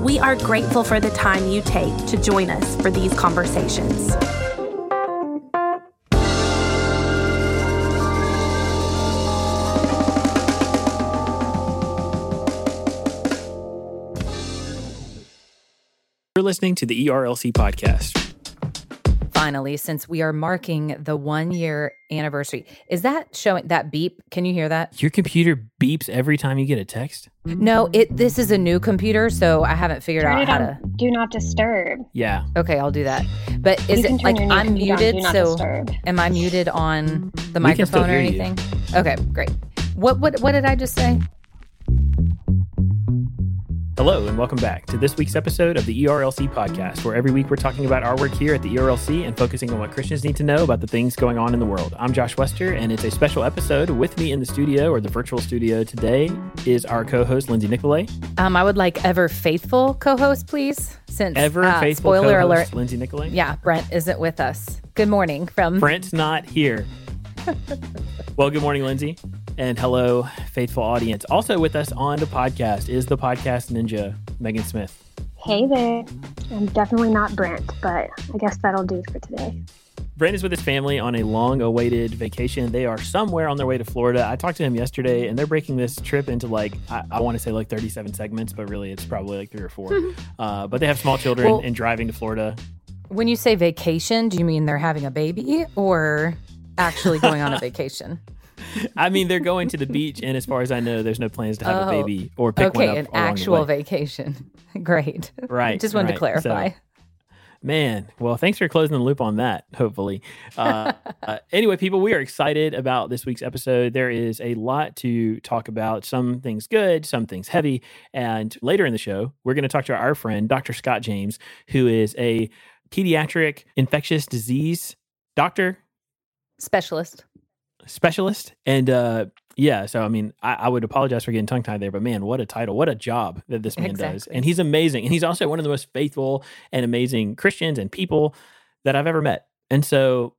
We are grateful for the time you take to join us for these conversations. You're listening to the ERLC podcast. Finally, since we are marking the one year anniversary, is that showing that beep? Can you hear that? Your computer beeps every time you get a text? No, it. This is a new computer, so I haven't figured Turn out it how on to. do not disturb. Yeah. Okay, I'll do that. But is You it like your I'm computer on, muted? So disturb. am I muted on the We microphone or hear you. anything? Okay, great. What what what did I just say? Hello, and welcome back to this week's episode of the ERLC podcast, where every week we're talking about our work here at the ERLC and focusing on what Christians need to know about the things going on in the world. I'm Josh Wester, and it's a special episode. With me in the studio or the virtual studio today is our co host, Lindsay Nicolet. Um, I would like ever faithful co-host, please. Since Ever uh, faithful spoiler alert. Lindsay Nicolet. Yeah, Brent isn't with us. Good morning from Brent's not here. well, good morning, Lindsay. And hello, faithful audience. Also with us on the podcast is the podcast ninja, Megan Smith. Hey there. I'm definitely not Brent, but I guess that'll do for today. Brent is with his family on a long awaited vacation. They are somewhere on their way to Florida. I talked to him yesterday, and they're breaking this trip into like, I, I want to say like 37 segments, but really it's probably like three or four. uh, but they have small children Well- and driving to Florida. When you say vacation, do you mean they're having a baby or actually going on a vacation? I mean, they're going to the beach, and as far as I know, there's no plans to have a Oh, baby or pick one up. okay, an actual vacation. Great. Right. Just wanted to right. So- clarify. Man, well, thanks for closing the loop on that, hopefully. Uh, uh, anyway, people, we are excited about this week's episode. There is a lot to talk about, some things good, some things heavy. And later in the show, we're going to talk to our friend, Dr. Scott James, who is a pediatric infectious disease doctor, Specialist. Specialist. And uh, yeah, so I mean, I, I would apologize for getting tongue tied there, but man, what a title, what a job that this man does. And he's amazing. And he's also one of the most faithful and amazing Christians and people that I've ever met. And so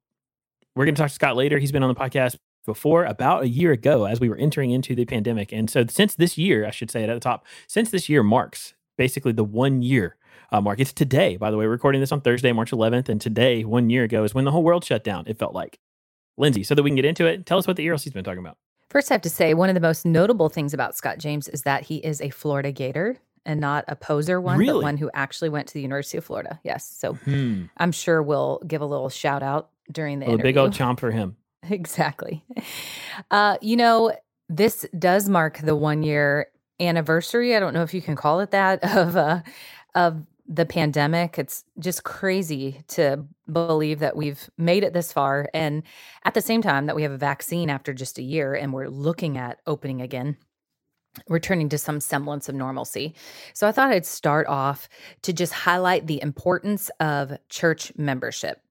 we're going to talk to Scott later. He's been on the podcast before about a year ago as we were entering into the pandemic. And so since this year, I should say it at the top, since this year marks basically the one year uh, mark. It's today, by the way, we're recording this on Thursday, March 11th. And today, one year ago, is when the whole world shut down, it felt like. Lindsay, so that we can get into it, tell us what the ERLC's been talking about. First, I have to say, one of the most notable things about Scott James is that he is a Florida Gator and not a poser one, Really? but one who actually went to the University of Florida. Yes. So Hmm. I'm sure we'll give a little shout out during the a big old chomp for him. Exactly. Uh, you know, this does mark the one year anniversary. I don't know if you can call it that of uh, of the pandemic. It's just crazy to believe that we've made it this far, and at the same time that we have a vaccine after just a year, and we're looking at opening again. Returning to some semblance of normalcy. So, I thought I'd start off to just highlight the importance of church membership.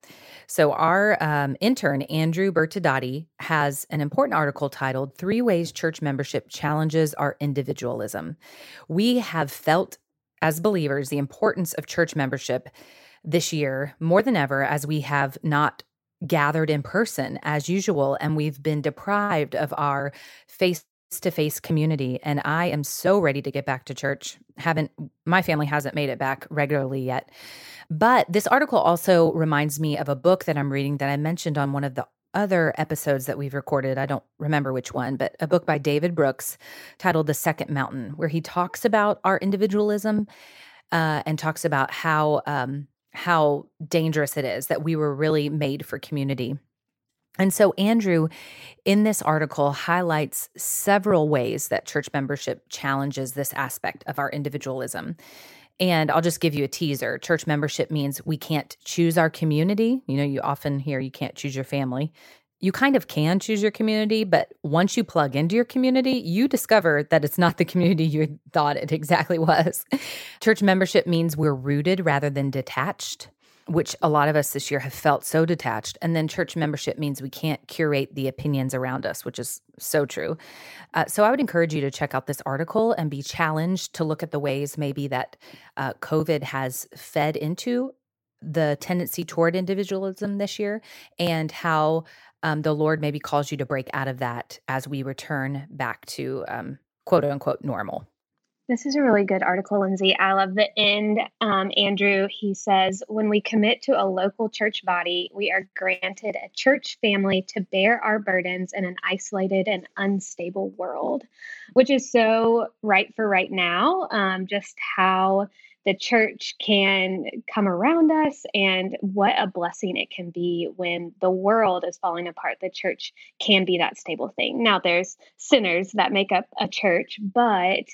So, our um, intern, Andrew Bertadotti, has an important article titled Three Ways Church Membership Challenges Our Individualism. We have felt as believers the importance of church membership this year more than ever as we have not gathered in person as usual and we've been deprived of our face to face community and I am so ready to get back to church. Haven't my family hasn't made it back regularly yet. But this article also reminds me of a book that I'm reading that I mentioned on one of the other episodes that we've recorded. I don't remember which one, but a book by David Brooks titled The Second Mountain, where he talks about our individualism uh, and talks about how um, how dangerous it is that we were really made for community. And so, Andrew, in this article, highlights several ways that church membership challenges this aspect of our individualism. And I'll just give you a teaser. Church membership means we can't choose our community. You know, you often hear you can't choose your family. you kind of can choose your community, but once you plug into your community, you discover that it's not the community you thought it exactly was. Church membership means we're rooted rather than detached, which a lot of us this year have felt so detached. And then church membership means we can't curate the opinions around us, which is so true. Uh, so I would encourage you to check out this article and be challenged to look at the ways maybe that uh, COVID has fed into the tendency toward individualism this year and how um, the Lord maybe calls you to break out of that as we return back to um, quote unquote normal. This is a really good article, Lindsay. I love the end. Um, Andrew, he says, when we commit to a local church body, we are granted a church family to bear our burdens in an isolated and unstable world, which is so right for right now. Um, just how the church can come around us and what a blessing it can be when the world is falling apart. The church can be that stable thing. Now there's sinners that make up a church but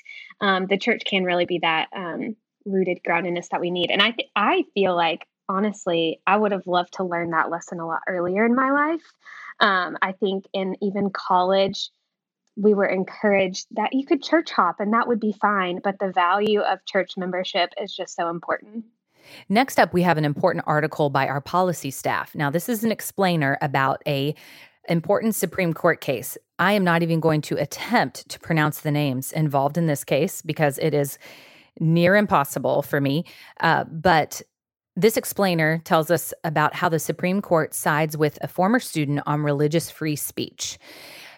um, the church can really be that um, rooted groundedness that we need. And i th- i feel like honestly i would have loved to learn that lesson a lot earlier in my life. Um, i think in even college we were encouraged that you could church hop and that would be fine. But the value of church membership is just so important. Next up, we have an important article by our policy staff. Now, this is an explainer about a important Supreme Court case. I am not even going to attempt to pronounce the names involved in this case because it is near impossible for me. Uh, but this explainer tells us about how the Supreme Court sides with a former student on religious free speech.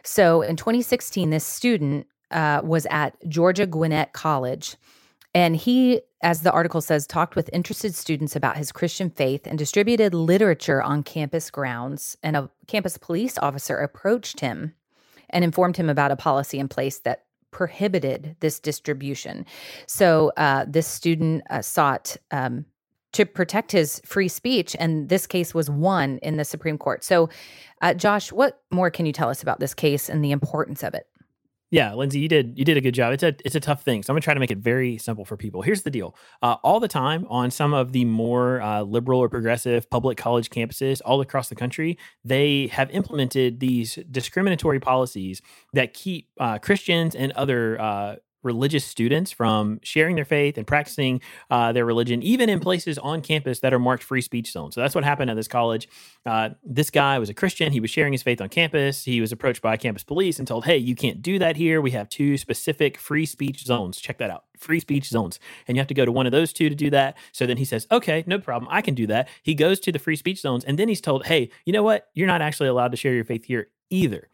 So in 2016, this student uh, was at Georgia Gwinnett College. And he, as the article says, talked with interested students about his Christian faith and distributed literature on campus grounds. And a campus police officer approached him and informed him about a policy in place that prohibited this distribution. So uh, this student uh, sought um, to protect his free speech. And this case was won in the Supreme Court. So, uh, Josh, what more can you tell us about this case and the importance of it? Yeah, Lindsay, you did you did a good job. It's a it's a tough thing, so I'm gonna try to make it very simple for people. Here's the deal: uh, all the time on some of the more uh, liberal or progressive public college campuses all across the country, they have implemented these discriminatory policies that keep uh, Christians and other uh, religious students from sharing their faith and practicing uh, their religion, even in places on campus that are marked free speech zones. So that's what happened at this college. Uh, this guy was a Christian. He was sharing his faith on campus. He was approached by campus police and told, hey, you can't do that here. We have two specific free speech zones. Check that out free speech zones. And you have to go to one of those two to do that. So then he says, okay, no problem. I can do that. He goes to the free speech zones. And then he's told, hey, you know what? You're not actually allowed to share your faith here either.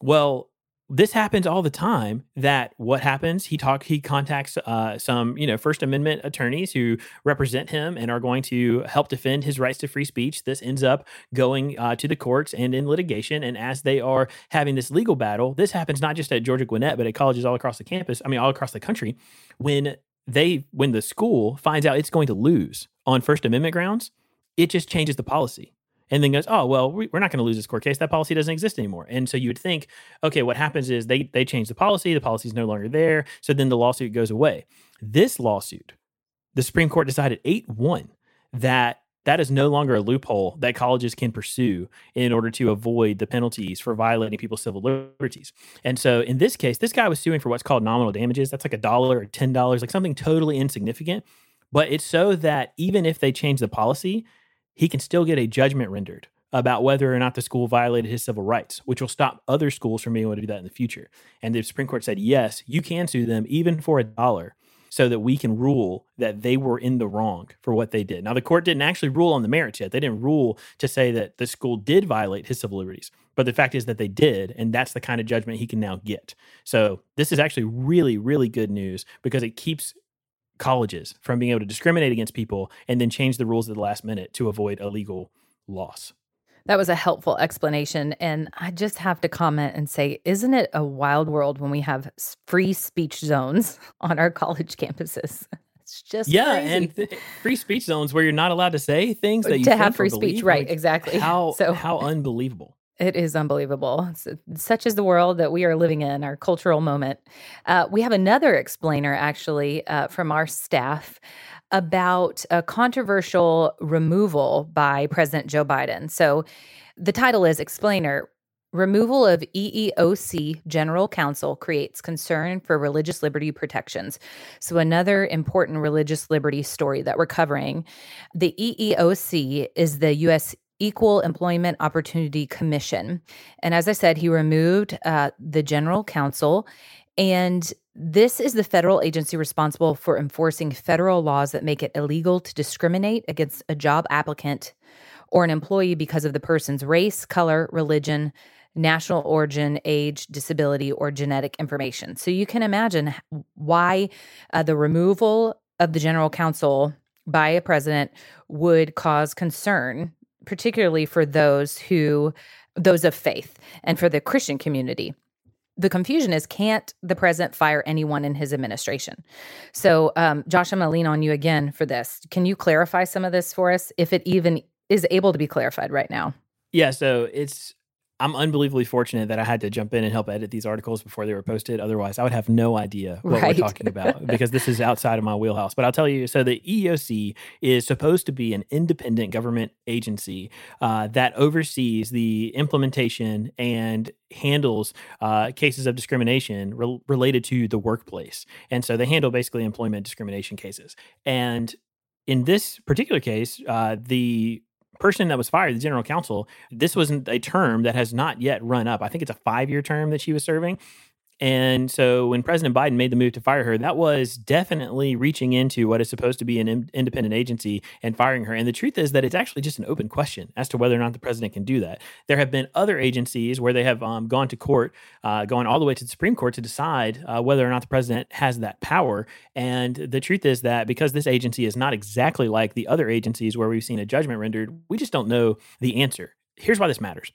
Well, this happens all the time that what happens he talk he contacts uh, some you know first amendment attorneys who represent him and are going to help defend his rights to free speech. This ends up going uh, to the courts and in litigation. And as they are having this legal battle this happens not just at georgia gwinnett but at colleges all across the campus i mean all across the country when they when the school finds out it's going to lose on first amendment grounds it just changes the policy and then goes, oh well, we're not going to lose this court case. That policy doesn't exist anymore. And so you would think, okay, what happens is they they change the policy. The policy is no longer there. So then the lawsuit goes away. This lawsuit, the Supreme Court decided eight one that that is no longer a loophole that colleges can pursue in order to avoid the penalties for violating people's civil liberties. And so in this case, this guy was suing for what's called nominal damages. That's like a dollar or ten dollars, like something totally insignificant. But it's so that even if they change the policy, he can still get a judgment rendered about whether or not the school violated his civil rights, which will stop other schools from being able to do that in the future. And the Supreme Court said, yes, you can sue them even for a dollar so that we can rule that they were in the wrong for what they did. Now, the court didn't actually rule on the merits yet. They didn't rule to say that the school did violate his civil liberties. But the fact is that they did, and that's the kind of judgment he can now get. So, this is actually really, really good news because it keeps colleges from being able to discriminate against people and then change the rules at the last minute to avoid a legal loss. That was a helpful explanation. And I just have to comment and say, isn't it a wild world when we have free speech zones on our college campuses? It's just yeah, crazy. and th- free speech zones where you're not allowed to say things uh, that you to have free speech, right? like, exactly. How so how unbelievable. It is unbelievable. Such is the world that we are living in, our cultural moment. Uh, we have another explainer, actually, uh, from our staff about a controversial removal by President Joe Biden. So the title is Explainer Removal of EEOC General Counsel creates concern for religious liberty protections. So, another important religious liberty story that we're covering. The EEOC is the U.S. Equal Employment Opportunity Commission. And as I said, he removed uh, the general counsel. And this is the federal agency responsible for enforcing federal laws that make it illegal to discriminate against a job applicant or an employee because of the person's race, color, religion, national origin, age, disability, or genetic information. So you can imagine why uh, the removal of the general counsel by a president would cause concern, particularly for those who those of faith and for the Christian community. The confusion is can't the president fire anyone in his administration? So, um, Josh, I'm going to lean on you again for this. Can you clarify some of this for us, if it even is able to be clarified right now? Yeah, so it's I'm unbelievably fortunate that I had to jump in and help edit these articles before they were posted. Otherwise, I would have no idea what right. we're talking about because this is outside of my wheelhouse. But I'll tell you so the EEOC is supposed to be an independent government agency uh, that oversees the implementation and handles uh, cases of discrimination re- related to the workplace. And so they handle basically employment discrimination cases. And in this particular case, uh, the person that was fired, the general counsel, this mm-hmm. wasn't a term that has not yet run up. I think it's a five year term that she was serving. And so when President Biden made the move to fire her, that was definitely reaching into what is supposed to be an in- independent agency and firing her. And the truth is that it's actually just an open question as to whether or not the president can do that. There have been other agencies where they have um, gone to court, uh, going all the way to the Supreme Court to decide uh, whether or not the president has that power. And the truth is that because this agency is not exactly like the other agencies where we've seen a judgment rendered, we just don't know the answer. Here's why this matters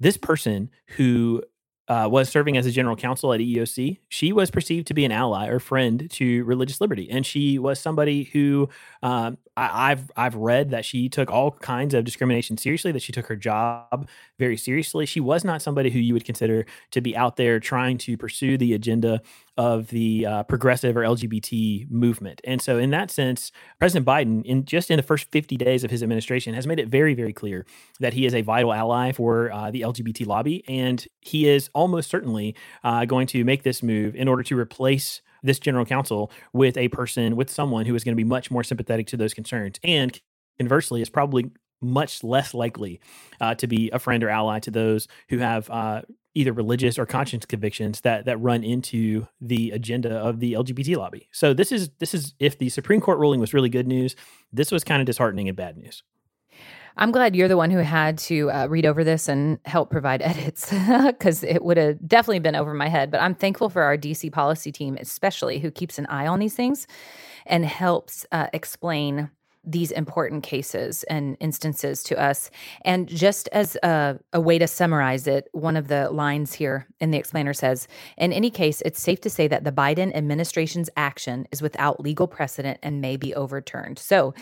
this person who uh, was serving as a general counsel at EEOC. She was perceived to be an ally or friend to religious liberty, and she was somebody who um, I, have I've read that she took all kinds of discrimination seriously. That she took her job very seriously. She was not somebody who you would consider to be out there trying to pursue the agenda of the uh, progressive or LGBT movement. And so, in that sense, President Biden, in just in the first 50 days of his administration, has made it very, very clear that he is a vital ally for uh, the LGBT lobby, and he is almost certainly uh, going to make this move in order to replace this general counsel with a person with someone who is going to be much more sympathetic to those concerns and conversely is probably much less likely uh, to be a friend or ally to those who have uh, either religious or conscience convictions that that run into the agenda of the LGBT lobby. So this is this is if the Supreme Court ruling was really good news, this was kind of disheartening and bad news. I'm glad you're the one who had to uh, read over this and help provide edits because it would have definitely been over my head. But I'm thankful for our DC policy team, especially who keeps an eye on these things and helps uh, explain these important cases and instances to us. And just as a, a, way to summarize it, one of the lines here in the explainer says In any case, it's safe to say that the Biden administration's action is without legal precedent and may be overturned. So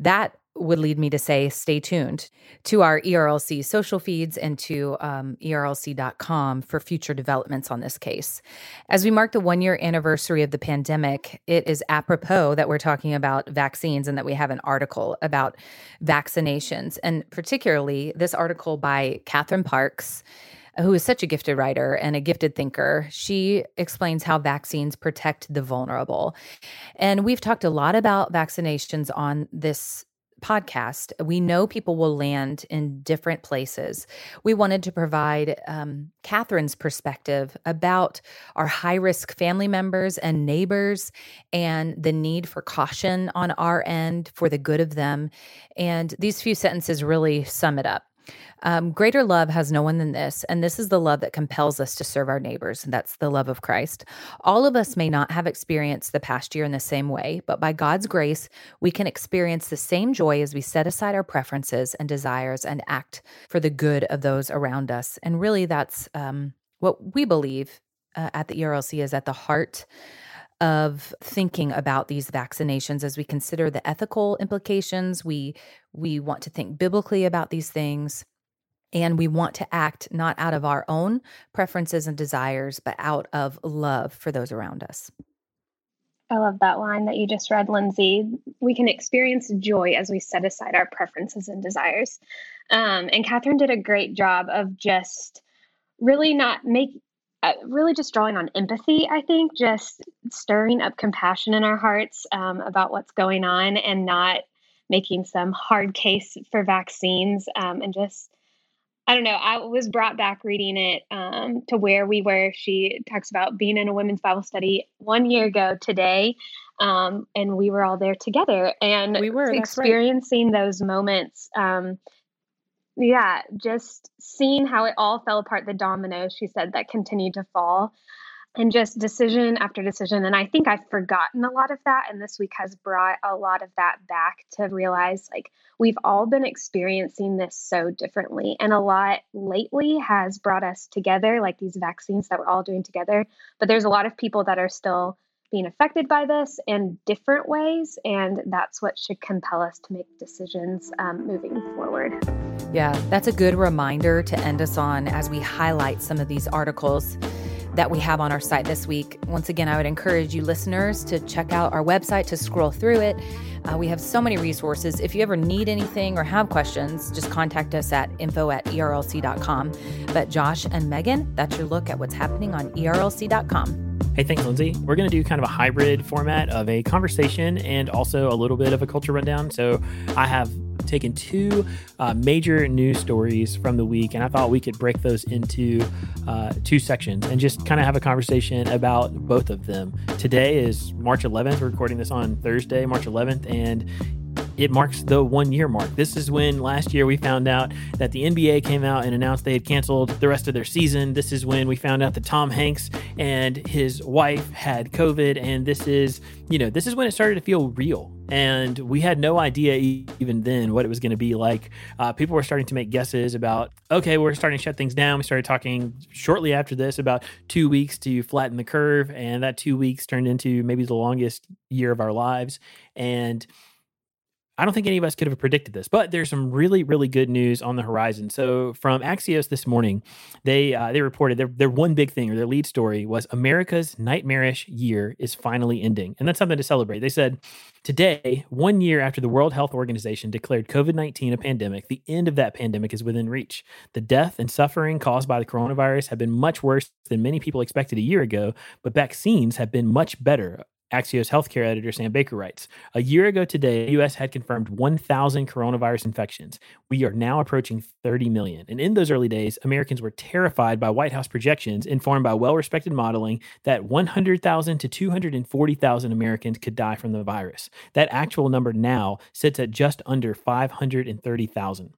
that would lead me to say stay tuned to our ERLC social feeds and to um, ERLC.com for future developments on this case. As we mark the one year anniversary of the pandemic, it is apropos that we're talking about vaccines and that we have an article about vaccinations. And particularly this article by Catherine Parks who is such a gifted writer and a gifted thinker, she explains how vaccines protect the vulnerable. And we've talked a lot about vaccinations on this podcast, we know people will land in different places. We wanted to provide um, Catherine's perspective about our high risk family members and neighbors and the need for caution on our end for the good of them. And these few sentences really sum it up. Um, greater love has no one than this, and this is the love that compels us to serve our neighbors, and that's the love of Christ. All of us may not have experienced the past year in the same way, but by God's grace, we can experience the same joy as we set aside our preferences and desires and act for the good of those around us. And really, that's um, what we believe uh, at the ERLC is at the heart of thinking about these vaccinations as we consider the ethical implications we we want to think biblically about these things And we want to act not out of our own preferences and desires, but out of love for those around us. I love that line that you just read, Lindsay. We can experience joy as we set aside our preferences and desires. Um, and Catherine did a great job of just really not make, really just drawing on empathy. I think just stirring up compassion in our hearts um, about what's going on, and not making some hard case for vaccines, um, and just I don't know. I was brought back reading it um, to where we were. She talks about being in a women's Bible study one year ago today, um, and we were all there together and we were experiencing right. those moments. Um, yeah, just seeing how it all fell apart, the dominoes, she said, that continued to fall and just decision after decision. And I think I've forgotten a lot of that. And this week has brought a lot of that back to realize like we've all been experiencing this so differently. And a lot lately has brought us together, like these vaccines that we're all doing together. But there's a lot of people that are still being affected by this in different ways. And that's what should compel us to make decisions um, moving forward. Yeah, that's a good reminder to end us on as we highlight some of these articles that we have on our site this week. Once again, I would encourage you listeners to check out our website to scroll through it. Uh, we have so many resources. If you ever need anything or have questions, just contact us at info at erlc.com. But Josh and Megan, that's your look at what's happening on erlc.com. Hey, thanks, Lindsay. We're going to do kind of a hybrid format of a conversation and also a little bit of a culture rundown. So I have taken two uh, major news stories from the week, and I thought we could break those into uh, two sections and just kind of have a conversation about both of them. Today is March 11th. We're recording this on Thursday, March 11th, and it marks the one year mark. This is when last year we found out that the NBA came out and announced they had canceled the rest of their season. This is when we found out that Tom Hanks and his wife had COVID. And this is, you know, this is when it started to feel real. And we had no idea even then what it was going to be like. Uh, people were starting to make guesses about, okay, we're starting to shut things down. We started talking shortly after this about two weeks to flatten the curve. And that two weeks turned into maybe the longest year of our lives. And I don't think any of us could have predicted this, but there's some really, really good news on the horizon. So from Axios this morning, they uh, they reported their their one big thing or their lead story was America's nightmarish year is finally ending, and that's something to celebrate. They said today, one year after the World Health Organization declared COVID nineteen a pandemic, the end of that pandemic is within reach. The death and suffering caused by the coronavirus have been much worse than many people expected a year ago, but vaccines have been much better Axios healthcare editor Sam Baker writes A year ago today, the U.S. had confirmed 1,000 coronavirus infections. We are now approaching 30 million. And in those early days, Americans were terrified by White House projections informed by well respected modeling that 100,000 to 240,000 Americans could die from the virus. That actual number now sits at just under 530,000.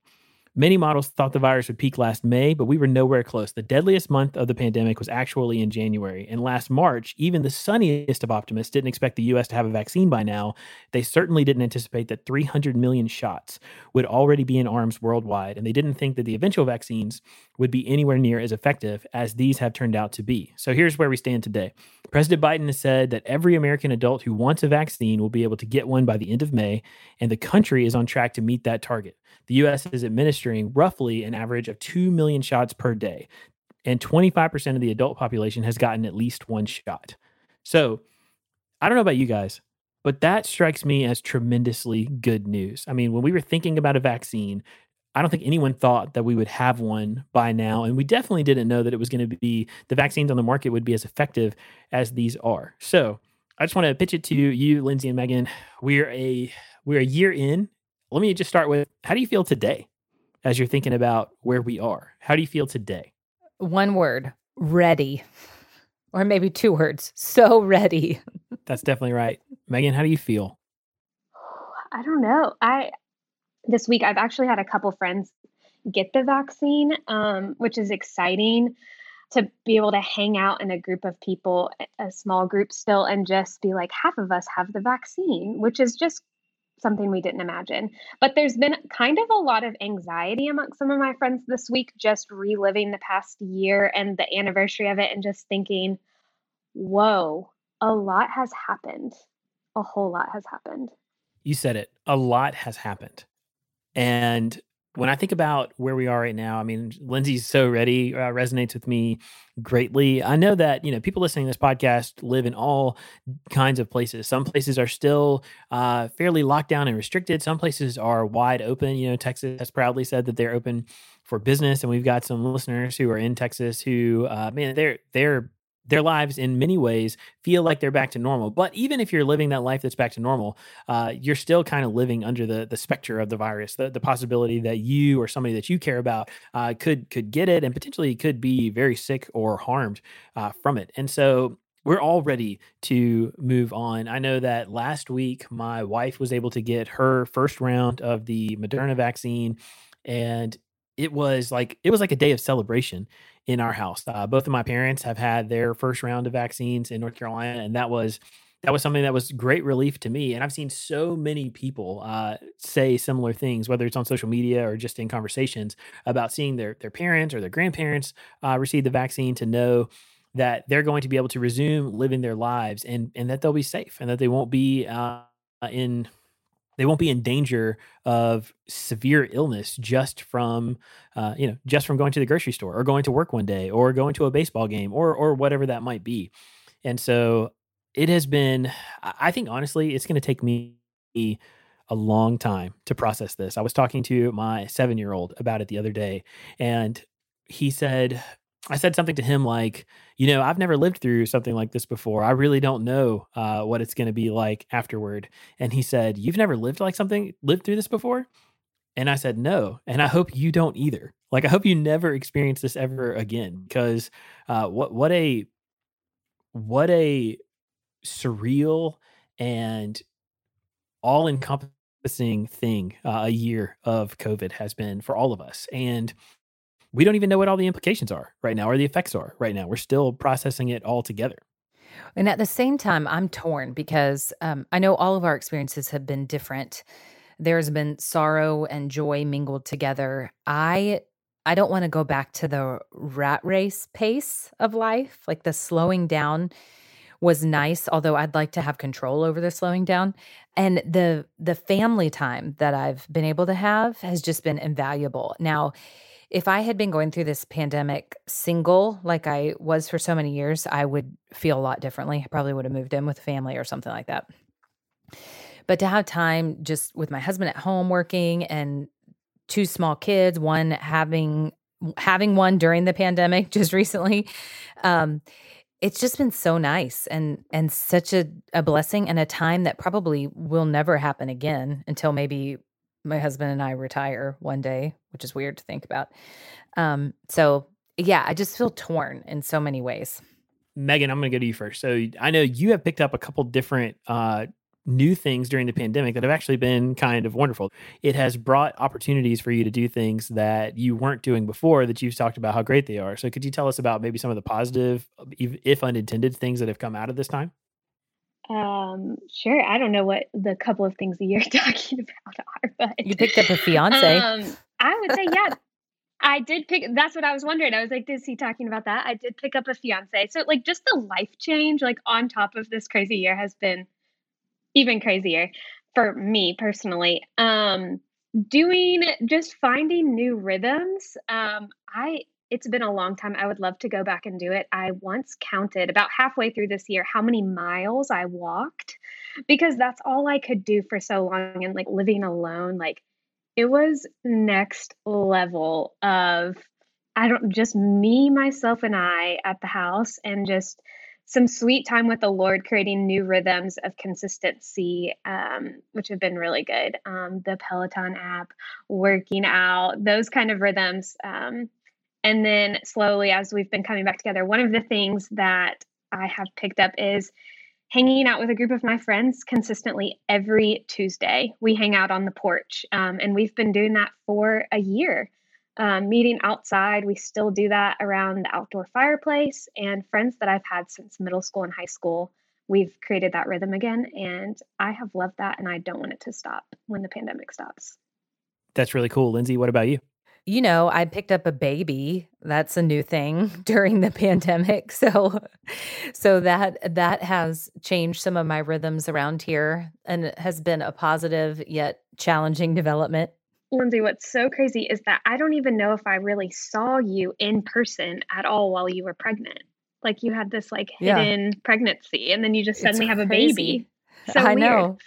Many models thought the virus would peak last May, but we were nowhere close. The deadliest month of the pandemic was actually in January. And last March, even the sunniest of optimists didn't expect the US to have a vaccine by now. They certainly didn't anticipate that 300 million shots would already be in arms worldwide. And they didn't think that the eventual vaccines would be anywhere near as effective as these have turned out to be. So here's where we stand today. President Biden has said that every American adult who wants a vaccine will be able to get one by the end of May, and the country is on track to meet that target. The US is administering roughly an average of 2 million shots per day, and 25% of the adult population has gotten at least one shot. So, I don't know about you guys, but that strikes me as tremendously good news. I mean, when we were thinking about a vaccine, I don't think anyone thought that we would have one by now. And we definitely didn't know that it was going to be the vaccines on the market would be as effective as these are. So I just want to pitch it to you, Lindsay and Megan. We're a we're a year in let me just start with how do you feel today as you're thinking about where we are? How do you feel today? One word ready. Or maybe two words so ready. That's definitely right. Megan, how do you feel? I don't know. I this week I've actually had a couple friends get the vaccine, um, which is exciting to be able to hang out in a group of people, a small group still, and just be like, half of us have the vaccine, which is just something we didn't imagine. But there's been kind of a lot of anxiety among some of my friends this week, just reliving the past year and the anniversary of it and just thinking, whoa, a lot has happened. A whole lot has happened. You said it. A lot has happened. And when I think about where we are right now, I mean, Lindsay's so ready uh, resonates with me greatly. I know that you know people listening to this podcast live in all kinds of places. Some places are still uh, fairly locked down and restricted. Some places are wide open. You know, Texas has proudly said that they're open for business, and we've got some listeners who are in Texas who, uh, man, they're they're their lives in many ways feel like they're back to normal. But even if you're living that life that's back to normal, uh, you're still kind of living under the the specter of the virus, the, the possibility that you or somebody that you care about uh, could could get it and potentially could be very sick or harmed uh, from it. And so we're all ready to move on. I know that last week my wife was able to get her first round of the Moderna vaccine and it was like it was like a day of celebration in our house. Uh, both of my parents have had their first round of vaccines in North Carolina, and that was that was something that was great relief to me. And I've seen so many people uh, say similar things, whether it's on social media or just in conversations about seeing their their parents or their grandparents uh, receive the vaccine to know that they're going to be able to resume living their lives and and that they'll be safe and that they won't be uh, in they won't be in danger of severe illness just from uh, you know just from going to the grocery store or going to work one day or going to a baseball game or or whatever that might be. And so it has been i think honestly it's going to take me a long time to process this. I was talking to my seven year old about it the other day and he said I said something to him like, you know, I've never lived through something like this before. I really don't know uh, what it's going to be like afterward. And he said, You've never lived like something, lived through this before? And I said, No. And I hope you don't either. Like, I hope you never experience this ever again because uh, what, what a, what a surreal and all encompassing thing uh, a year of COVID has been for all of us. And we don't even know what all the implications are right now or the effects are right now. We're still processing it all together. And at the same time, I'm torn because um, I know all of our experiences have been different. There's been sorrow and joy mingled together. I I don't want to go back to the rat race pace of life. Like the slowing down was nice, although I'd like to have control over the slowing down. And the the family time that I've been able to have has just been invaluable. Now, if I had been going through this pandemic single, like I was for so many years, I would feel a lot differently. I probably would have moved in with family or something like that. But to have time just with my husband at home working and two small kids, one having having one during the pandemic just recently, um, it's just been so nice and and such a, a blessing and a time that probably will never happen again until maybe my husband and I retire one day, which is weird to think about. Um, so yeah, I just feel torn in so many ways. Megan, I'm going to go to you first. So I know you have picked up a couple different uh, new things during the pandemic that have actually been kind of wonderful. It has brought opportunities for you to do things that you weren't doing before that you've talked about how great they are. So could you tell us about maybe some of the positive, if unintended, things that have come out of this time? Um, sure. I don't know what the couple of things that you're talking about are, but you picked up a fiance. Um, I would say, yeah, I did pick. That's what I was wondering. I was like, is he talking about that? I did pick up a fiance. So, like, just the life change, like, on top of this crazy year, has been even crazier for me personally. Um, doing just finding new rhythms. Um, I it's been a long time. I would love to go back and do it. I once counted about halfway through this year how many miles I walked because that's all I could do for so long and like living alone like it was next level of I don't just me myself and I at the house and just some sweet time with the Lord, creating new rhythms of consistency, um, which have been really good. Um, the Peloton app, working out, those kind of rhythms um, and then slowly, as we've been coming back together, one of the things that I have picked up is hanging out with a group of my friends consistently every Tuesday. We hang out on the porch, um, and we've been doing that for a year. Um, meeting outside, we still do that around the outdoor fireplace. And friends that I've had since middle school and high school, we've created that rhythm again. And I have loved that, and I don't want it to stop when the pandemic stops. That's really cool. Lindsay, what about you? You know, I picked up a baby. That's a new thing during the pandemic. So so that that has changed some of my rhythms around here and it has been a positive yet challenging development. Lindsay, what's so crazy is that I don't even know if I really saw you in person at all while you were pregnant. Like you had this like hidden yeah. pregnancy and then you just suddenly have a baby. So I weird. know.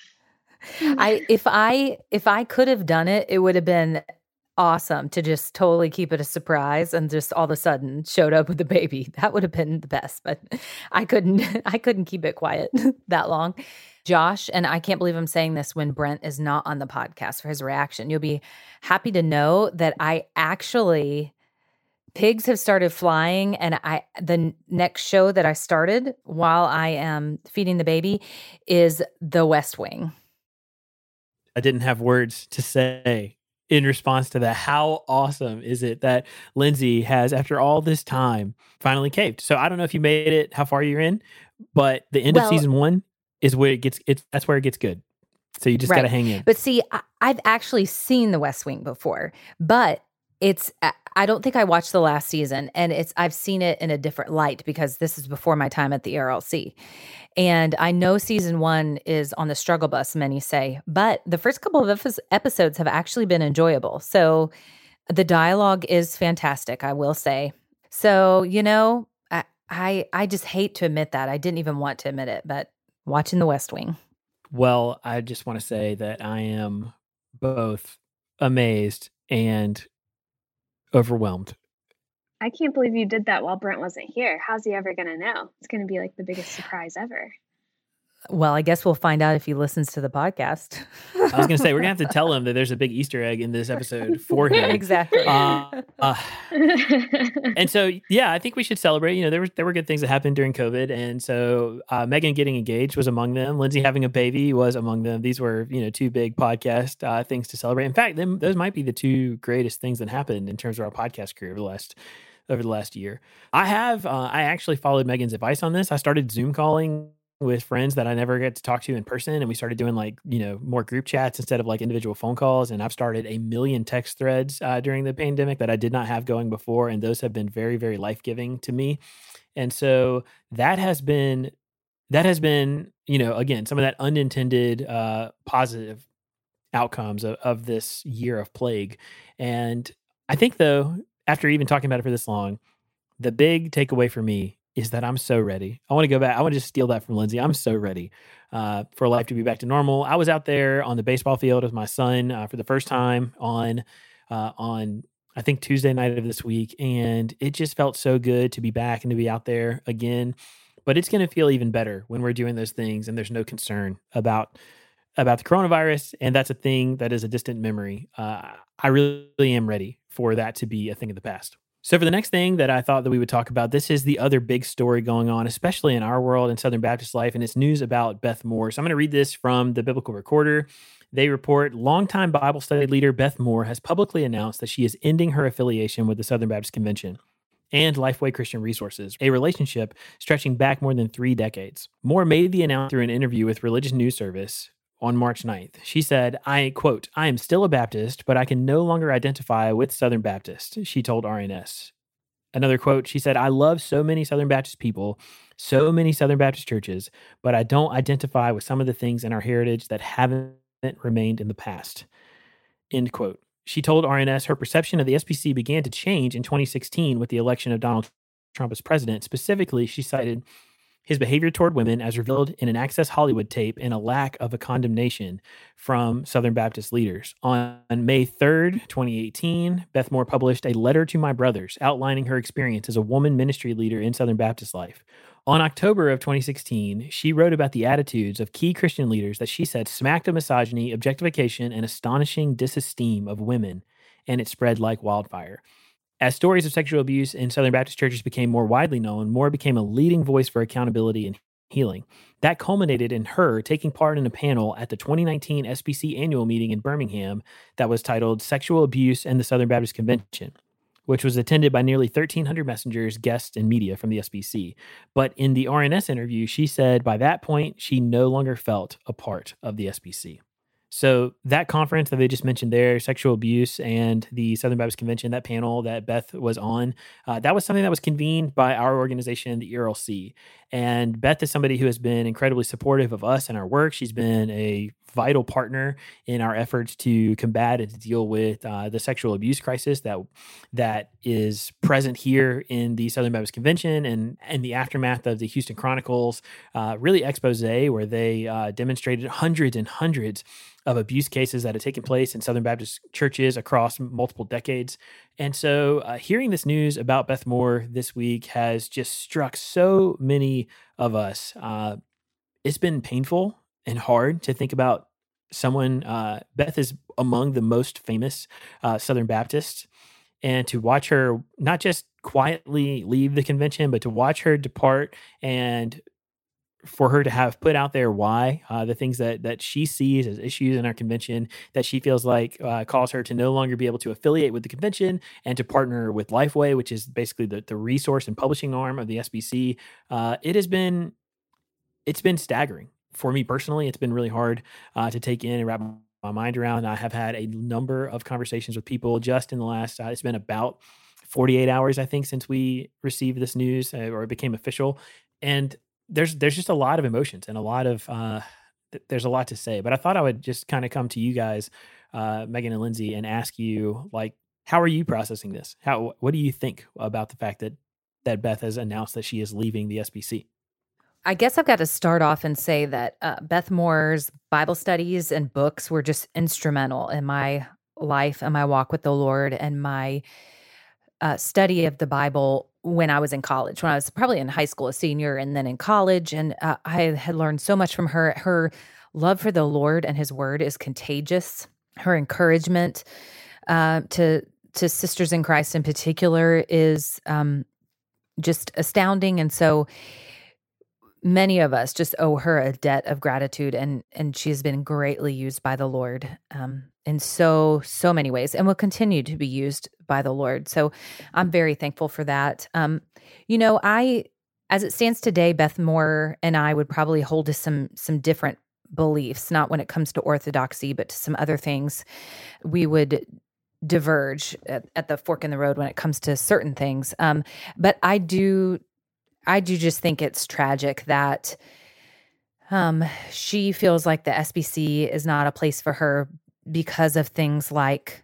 I if I if I could have done it, it would have been awesome to just totally keep it a surprise and just all of a sudden showed up with a baby. That would have been the best, but I couldn't I couldn't keep it quiet that long. Josh, and I can't believe I'm saying this when Brent is not on the podcast for his reaction. You'll be happy to know that I actually pigs have started flying and I the next show that I started while I am feeding the baby is The West Wing. I didn't have words to say in response to that. How awesome is it that Lindsay has, after all this time, finally caved? So I don't know if you made it, how far you're in, but the end well, of season one is where it gets. It's that's where it gets good. So you just right. got to hang in. But see, I, I've actually seen The West Wing before, but it's I don't think I watched the last season and it's I've seen it in a different light because this is before my time at the ERLC. And I know season 1 is on the struggle bus many say, but the first couple of episodes have actually been enjoyable. So the dialogue is fantastic, I will say. So, you know, I I, I just hate to admit that. I didn't even want to admit it, but watching The West Wing. Well, I just want to say that I am both amazed and overwhelmed. I can't believe you did that while Brent wasn't here. How's he ever going to know? It's going to be like the biggest surprise ever. Well, I guess we'll find out if he listens to the podcast. I was going to say we're going to have to tell him that there's a big Easter egg in this episode for him. exactly. Uh, uh, and so, yeah, I think we should celebrate. You know, there were there were good things that happened during COVID, and so uh, Megan getting engaged was among them. Lindsay having a baby was among them. These were you know two big podcast uh, things to celebrate. In fact, them those might be the two greatest things that happened in terms of our podcast career over the last over the last year. I have uh, I actually followed Megan's advice on this. I started Zoom calling with friends that I never get to talk to in person. And we started doing like, you know, more group chats instead of like individual phone calls. And I've started a million text threads uh, during the pandemic that I did not have going before. And those have been very, very life giving to me. And so that has been, that has been, you know, again, some of that unintended uh, positive outcomes of, of this year of plague. And I think, though, after even talking about it for this long, the big takeaway for me is that I'm so ready. I want to go back. I want to just steal that from Lindsay. I'm so ready uh, for life to be back to normal. I was out there on the baseball field with my son uh, for the first time on uh, on I think Tuesday night of this week, and it just felt so good to be back and to be out there again. But it's going to feel even better when we're doing those things and there's no concern about about the coronavirus, and that's a thing that is a distant memory. Uh, I really am ready for that to be a thing of the past. So, for the next thing that I thought that we would talk about, this is the other big story going on, especially in our world in Southern Baptist life, and it's news about Beth Moore. So, I'm going to read this from the Biblical Recorder. They report longtime Bible study leader Beth Moore has publicly announced that she is ending her affiliation with the Southern Baptist Convention and Lifeway Christian Resources, a relationship stretching back more than three decades. Moore made the announcement through an interview with Religious News Service on March 9th. She said, I quote, I am still a Baptist, but I can no longer identify with Southern Baptist, she told RNS. Another quote, she said, I love so many Southern Baptist people, so many Southern Baptist churches, but I don't identify with some of the things in our heritage that haven't remained in the past. End quote. She told RNS her perception of the SBC began to change in 2016 with the election of Donald Trump as president. Specifically, she cited his behavior toward women as revealed in an Access Hollywood tape and a lack of a condemnation from Southern Baptist leaders. On May 3rd, 2018, Beth Moore published a letter to my brothers outlining her experience as a woman ministry leader in Southern Baptist life. On October of 2016, she wrote about the attitudes of key Christian leaders that she said smacked of misogyny, objectification, and astonishing disesteem of women, and it spread like wildfire. As stories of sexual abuse in Southern Baptist churches became more widely known, Moore became a leading voice for accountability and healing. That culminated in her taking part in a panel at the 2019 SBC annual meeting in Birmingham that was titled Sexual Abuse and the Southern Baptist Convention, which was attended by nearly 1,300 messengers, guests, and media from the SBC. But in the RNS interview, she said by that point, she no longer felt a part of the SBC. So that conference that they just mentioned there, sexual abuse and the Southern Baptist Convention, that panel that Beth was on, uh, that was something that was convened by our organization, the ERLC. And Beth is somebody who has been incredibly supportive of us and our work. She's been a vital partner in our efforts to combat and to deal with uh, the sexual abuse crisis that that is present here in the Southern Baptist Convention and in the aftermath of the Houston Chronicles, uh, really expose where they uh, demonstrated hundreds and hundreds of abuse cases that had taken place in Southern Baptist churches across multiple decades. And so, uh, hearing this news about Beth Moore this week has just struck so many of us. Uh, it's been painful and hard to think about someone. Uh, Beth is among the most famous uh, Southern Baptists. And to watch her not just quietly leave the convention, but to watch her depart and for her to have put out there why uh, the things that that she sees as issues in our convention that she feels like uh, cause her to no longer be able to affiliate with the convention and to partner with Lifeway, which is basically the, the resource and publishing arm of the SBC. Uh, it has been it's been staggering for me personally. It's been really hard uh, to take in and wrap my mind around. I have had a number of conversations with people just in the last. Uh, it's been about 48 hours, I think, since we received this news uh, or it became official, and there's there's just a lot of emotions and a lot of uh, th- there's a lot to say. But I thought I would just kind of come to you guys, uh, Megan and Lindsay, and ask you like, how are you processing this? How what do you think about the fact that that Beth has announced that she is leaving the SBC? I guess I've got to start off and say that uh, Beth Moore's Bible studies and books were just instrumental in my life and my walk with the Lord and my uh, study of the Bible when I was in college, when I was probably in high school, a senior, and then in college. And uh, I had learned so much from her. Her love for the Lord and His Word is contagious. Her encouragement uh, to to sisters in Christ in particular is um, just astounding. And so, many of us just owe her a debt of gratitude and and she has been greatly used by the lord um, in so so many ways and will continue to be used by the lord. So i'm very thankful for that. Um, you know i as it stands today beth moore and i would probably hold to some some different beliefs not when it comes to orthodoxy but to some other things. We would diverge at, at the fork in the road when it comes to certain things. Um, but i do I do just think it's tragic that um, she feels like the SBC is not a place for her because of things like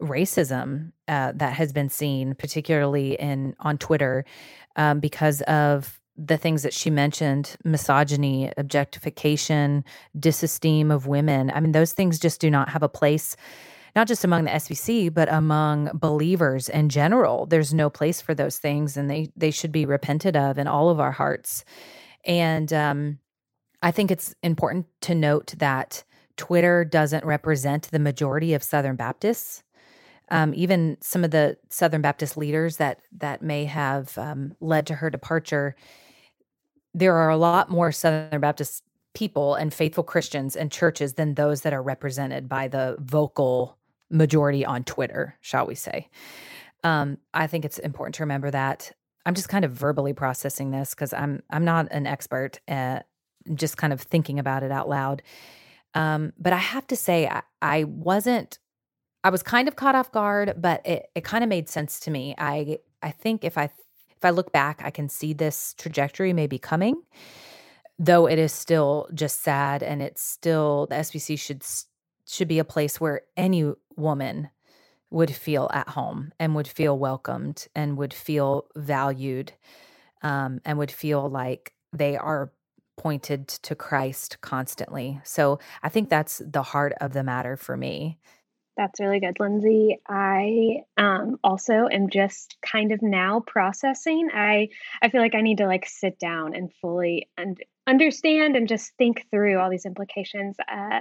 racism uh, that has been seen, particularly in on Twitter, um, because of the things that she mentioned misogyny, objectification, disesteem of women. I mean, those things just do not have a place not just among the SBC, but among believers in general. There's no place for those things, and they they should be repented of in all of our hearts. And um, I think it's important to note that Twitter doesn't represent the majority of Southern Baptists. Um, even some of the Southern Baptist leaders that that may have um, led to her departure, there are a lot more Southern Baptist people and faithful Christians and churches than those that are represented by the vocal majority on Twitter, shall we say. Um, I think it's important to remember that. I'm just kind of verbally processing this because I'm I'm not an expert at just kind of thinking about it out loud. Um, but I have to say I, I wasn't I was kind of caught off guard, but it, it kind of made sense to me. I I think if I if I look back, I can see this trajectory maybe coming, though it is still just sad and it's still the SBC should should be a place where any woman would feel at home and would feel welcomed and would feel valued um, and would feel like they are pointed to Christ constantly. So I think that's the heart of the matter for me. That's really good, Lindsay. I um, also am just kind of now processing. I I feel like I need to like sit down and fully and understand and just think through all these implications. Uh,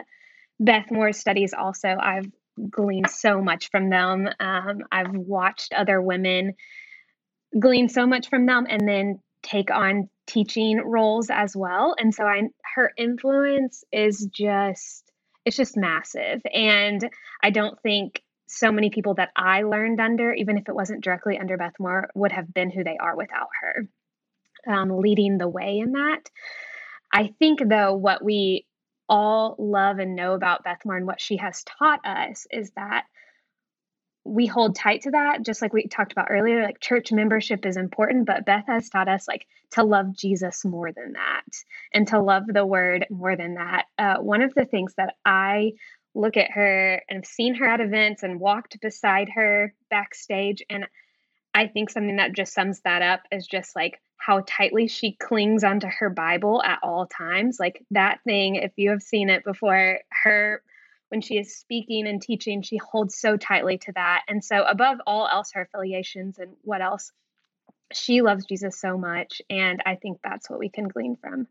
Beth Moore's studies also, I've gleaned so much from them. Um, I've watched other women glean so much from them and then take on teaching roles as well. And so I her influence is just it's just massive. And I don't think so many people that I learned under, even if it wasn't directly under Beth Moore, would have been who they are without her um, leading the way in that. I think, though, what we all love and know about Beth Moore and what she has taught us is that we hold tight to that just like we talked about earlier like church membership is important but beth has taught us like to love jesus more than that and to love the word more than that. Uh, one of the things that i look at her and have seen her at events and walked beside her backstage and i think something that just sums that up is just like how tightly she clings onto her bible at all times. Like that thing if you have seen it before her when she is speaking and teaching, she holds so tightly to that. And so, above all else, her affiliations and what else, she loves Jesus so much. And I think that's what we can glean from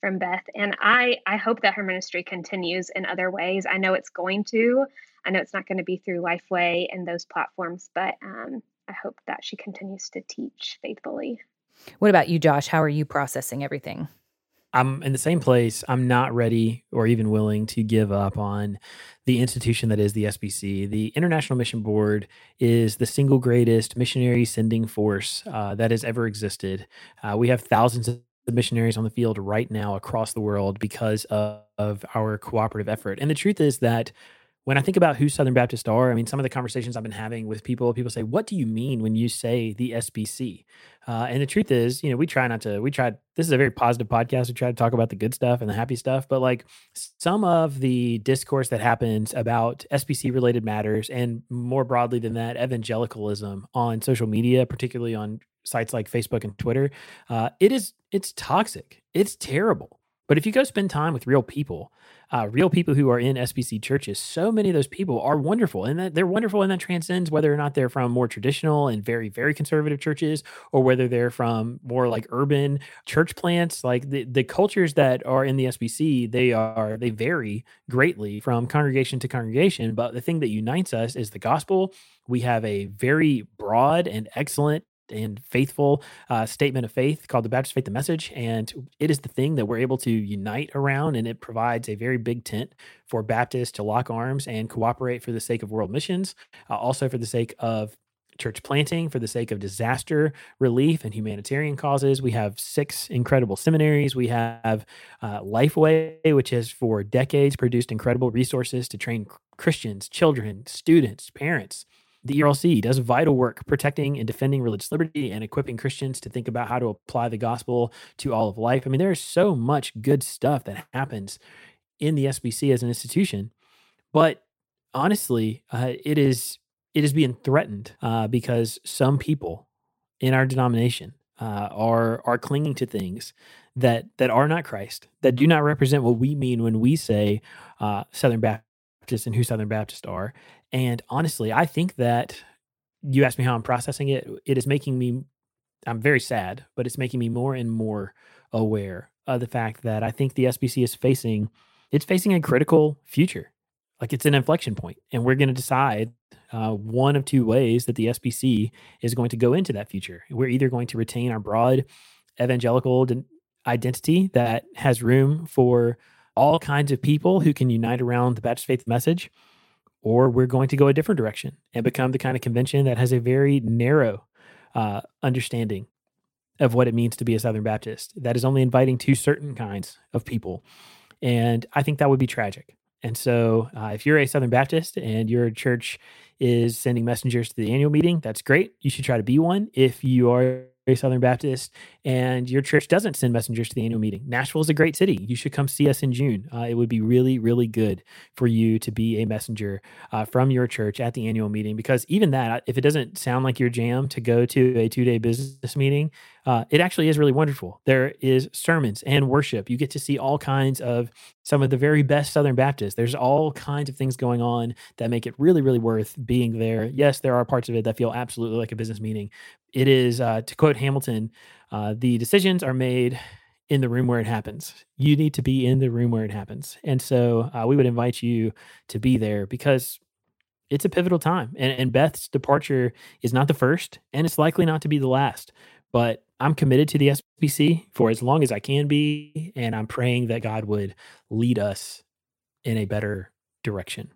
from Beth. And I I hope that her ministry continues in other ways. I know it's going to. I know it's not going to be through Lifeway and those platforms, but um, I hope that she continues to teach faithfully. What about you, Josh? How are you processing everything? I'm in the same place. I'm not ready or even willing to give up on the institution that is the SBC. The International Mission Board is the single greatest missionary sending force uh, that has ever existed. Uh, we have thousands of missionaries on the field right now across the world because of, of our cooperative effort. And the truth is that when I think about who Southern Baptists are, I mean, some of the conversations I've been having with people, people say, "What do you mean when you say the SBC?" Uh, and the truth is, you know, we try not to. We try. This is a very positive podcast. We try to talk about the good stuff and the happy stuff, but like some of the discourse that happens about SBC related matters, and more broadly than that, evangelicalism on social media, particularly on sites like Facebook and Twitter, uh, it is it's toxic. It's terrible. But if you go spend time with real people, uh, real people who are in SBC churches, so many of those people are wonderful, and that they're wonderful, and that transcends whether or not they're from more traditional and very, very conservative churches, or whether they're from more like urban church plants. Like the the cultures that are in the SBC, they are they vary greatly from congregation to congregation. But the thing that unites us is the gospel. We have a very broad and excellent and faithful uh, statement of faith called the Baptist Faith the Message. And it is the thing that we're able to unite around. And it provides a very big tent for Baptists to lock arms and cooperate for the sake of world missions, uh, also for the sake of church planting for the sake of disaster relief and humanitarian causes. We have six incredible seminaries. We have uh, Lifeway, which has for decades produced incredible resources to train Christians, children, students, parents the ERLC does vital work protecting and defending religious liberty and equipping Christians to think about how to apply the gospel to all of life. I mean, there's so much good stuff that happens in the SBC as an institution, but honestly, uh, it is it is being threatened uh, because some people in our denomination uh, are are clinging to things that that are not Christ, that do not represent what we mean when we say uh, Southern Baptist and who Southern Baptists are, and honestly, I think that you asked me how I'm processing it. It is making me, I'm very sad, but it's making me more and more aware of the fact that I think the SBC is facing, it's facing a critical future. Like it's an inflection point, and we're going to decide uh, one of two ways that the SBC is going to go into that future. We're either going to retain our broad evangelical identity that has room for all kinds of people who can unite around the Baptist faith message, or we're going to go a different direction and become the kind of convention that has a very narrow uh, understanding of what it means to be a Southern Baptist that is only inviting to certain kinds of people. And I think that would be tragic. And so, uh, if you're a Southern Baptist and your church is sending messengers to the annual meeting, that's great. You should try to be one. If you are Southern Baptist, and your church doesn't send messengers to the annual meeting. Nashville is a great city. You should come see us in June. Uh, it would be really, really good for you to be a messenger uh, from your church at the annual meeting because even that, if it doesn't sound like your jam to go to a two day business meeting, uh, it actually is really wonderful. There is sermons and worship. You get to see all kinds of some of the very best Southern Baptists. There's all kinds of things going on that make it really, really worth being there. Yes, there are parts of it that feel absolutely like a business meeting, it is uh, to quote Hamilton, uh, the decisions are made in the room where it happens. You need to be in the room where it happens, and so uh, we would invite you to be there because it's a pivotal time. And, and Beth's departure is not the first, and it's likely not to be the last. But I'm committed to the SBC for as long as I can be, and I'm praying that God would lead us in a better direction.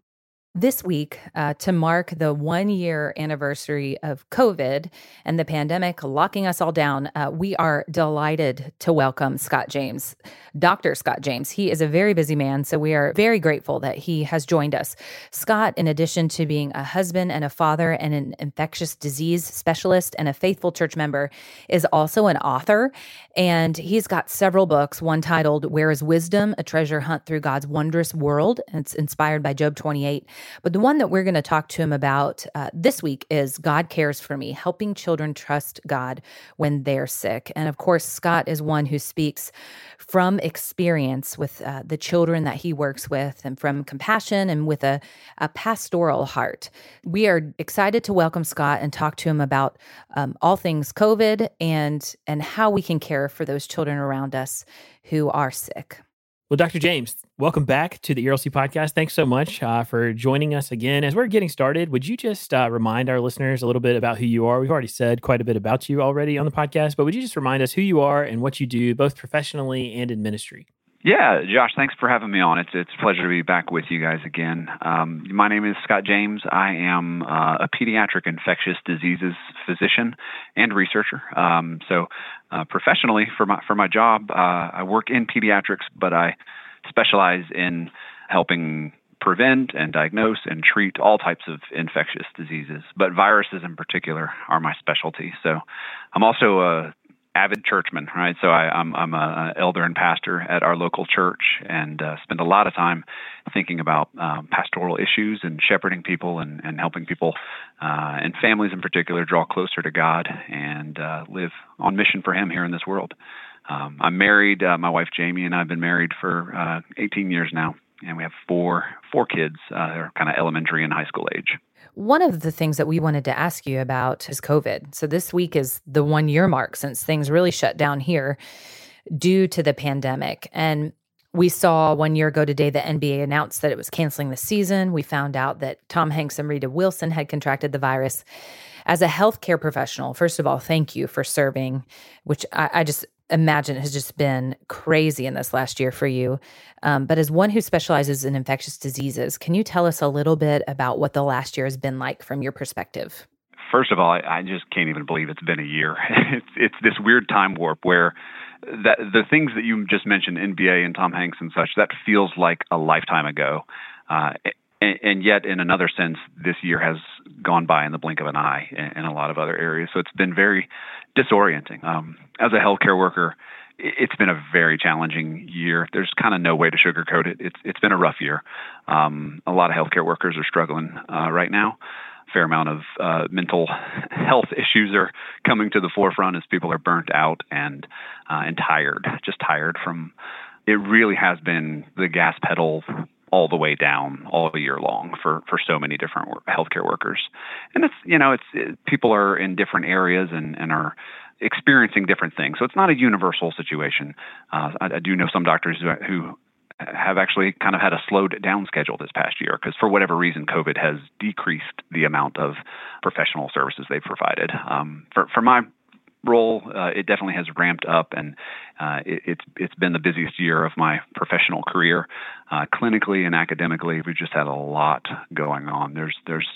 This week, uh, to mark the one year anniversary of COVID and the pandemic locking us all down, uh, we are delighted to welcome Scott James, Dr. Scott James. He is a very busy man, so we are very grateful that he has joined us. Scott, in addition to being a husband and a father and an infectious disease specialist and a faithful church member, is also an author. And he's got several books, one titled Where is Wisdom? A Treasure Hunt Through God's Wondrous World. It's inspired by Job 28. But the one that we're going to talk to him about uh, this week is God Cares for Me, helping children trust God when they're sick. And of course, Scott is one who speaks from experience with uh, the children that he works with and from compassion and with a, a pastoral heart. We are excited to welcome Scott and talk to him about um, all things COVID and, and how we can care for those children around us who are sick. Well, Dr. James, welcome back to the ERLC podcast. Thanks so much uh, for joining us again. As we're getting started, would you just uh, remind our listeners a little bit about who you are? We've already said quite a bit about you already on the podcast, but would you just remind us who you are and what you do, both professionally and in ministry? Yeah, Josh, thanks for having me on. It's it's a pleasure to be back with you guys again. Um, my name is Scott James. I am uh, a pediatric infectious diseases physician and researcher. Um, so, uh, professionally, for my for my job, uh, I work in pediatrics, but I specialize in helping prevent and diagnose and treat all types of infectious diseases, but viruses in particular are my specialty. So, I'm also a avid churchman, right? So I, am I'm, I'm a elder and pastor at our local church, and uh, spend a lot of time thinking about um, pastoral issues and shepherding people and, and helping people uh, and families in particular draw closer to God and uh, live on mission for Him here in this world. Um, I'm married. Uh, my wife Jamie and I have been married for uh, 18 years now, and we have four four kids. They're kind of elementary and high school age. One of the things that we wanted to ask you about is COVID. So this week is the one year mark since things really shut down here due to the pandemic. And we saw one year ago today the NBA announced that it was canceling the season. We found out that Tom Hanks and Rita Wilson had contracted the virus. As a healthcare professional, first of all, thank you for serving, which I, I just imagine has just been crazy in this last year for you. Um, but as one who specializes in infectious diseases, can you tell us a little bit about what the last year has been like from your perspective? First of all, I, I just can't even believe it's been a year. it's, it's this weird time warp where that the things that you just mentioned, NBA and Tom Hanks and such, that feels like a lifetime ago. Uh, and, and, yet, in another sense, this year has gone by in the blink of an eye in, in a lot of other areas. So it's been very disorienting. Um, as a healthcare worker, it's been a very challenging year. There's kind of no way to sugarcoat it. It's it's been a rough year. Um, a lot of healthcare workers are struggling uh, right now. A fair amount of uh, mental health issues are coming to the forefront as people are burnt out and uh, and tired, just tired from. It really has been the gas pedal all the way down all year long for for so many different healthcare workers. And it's you know it's it, people are in different areas and and are experiencing different things. So it's not a universal situation. Uh, I, I, do know some doctors who, who have actually kind of had a slowed down schedule this past year because for whatever reason covid has decreased the amount of professional services they've provided. Um, for, for my role, uh, it definitely has ramped up, and uh, it, it's it's been the busiest year of my professional career. Uh, clinically and academically, we've just had a lot going on. There's there's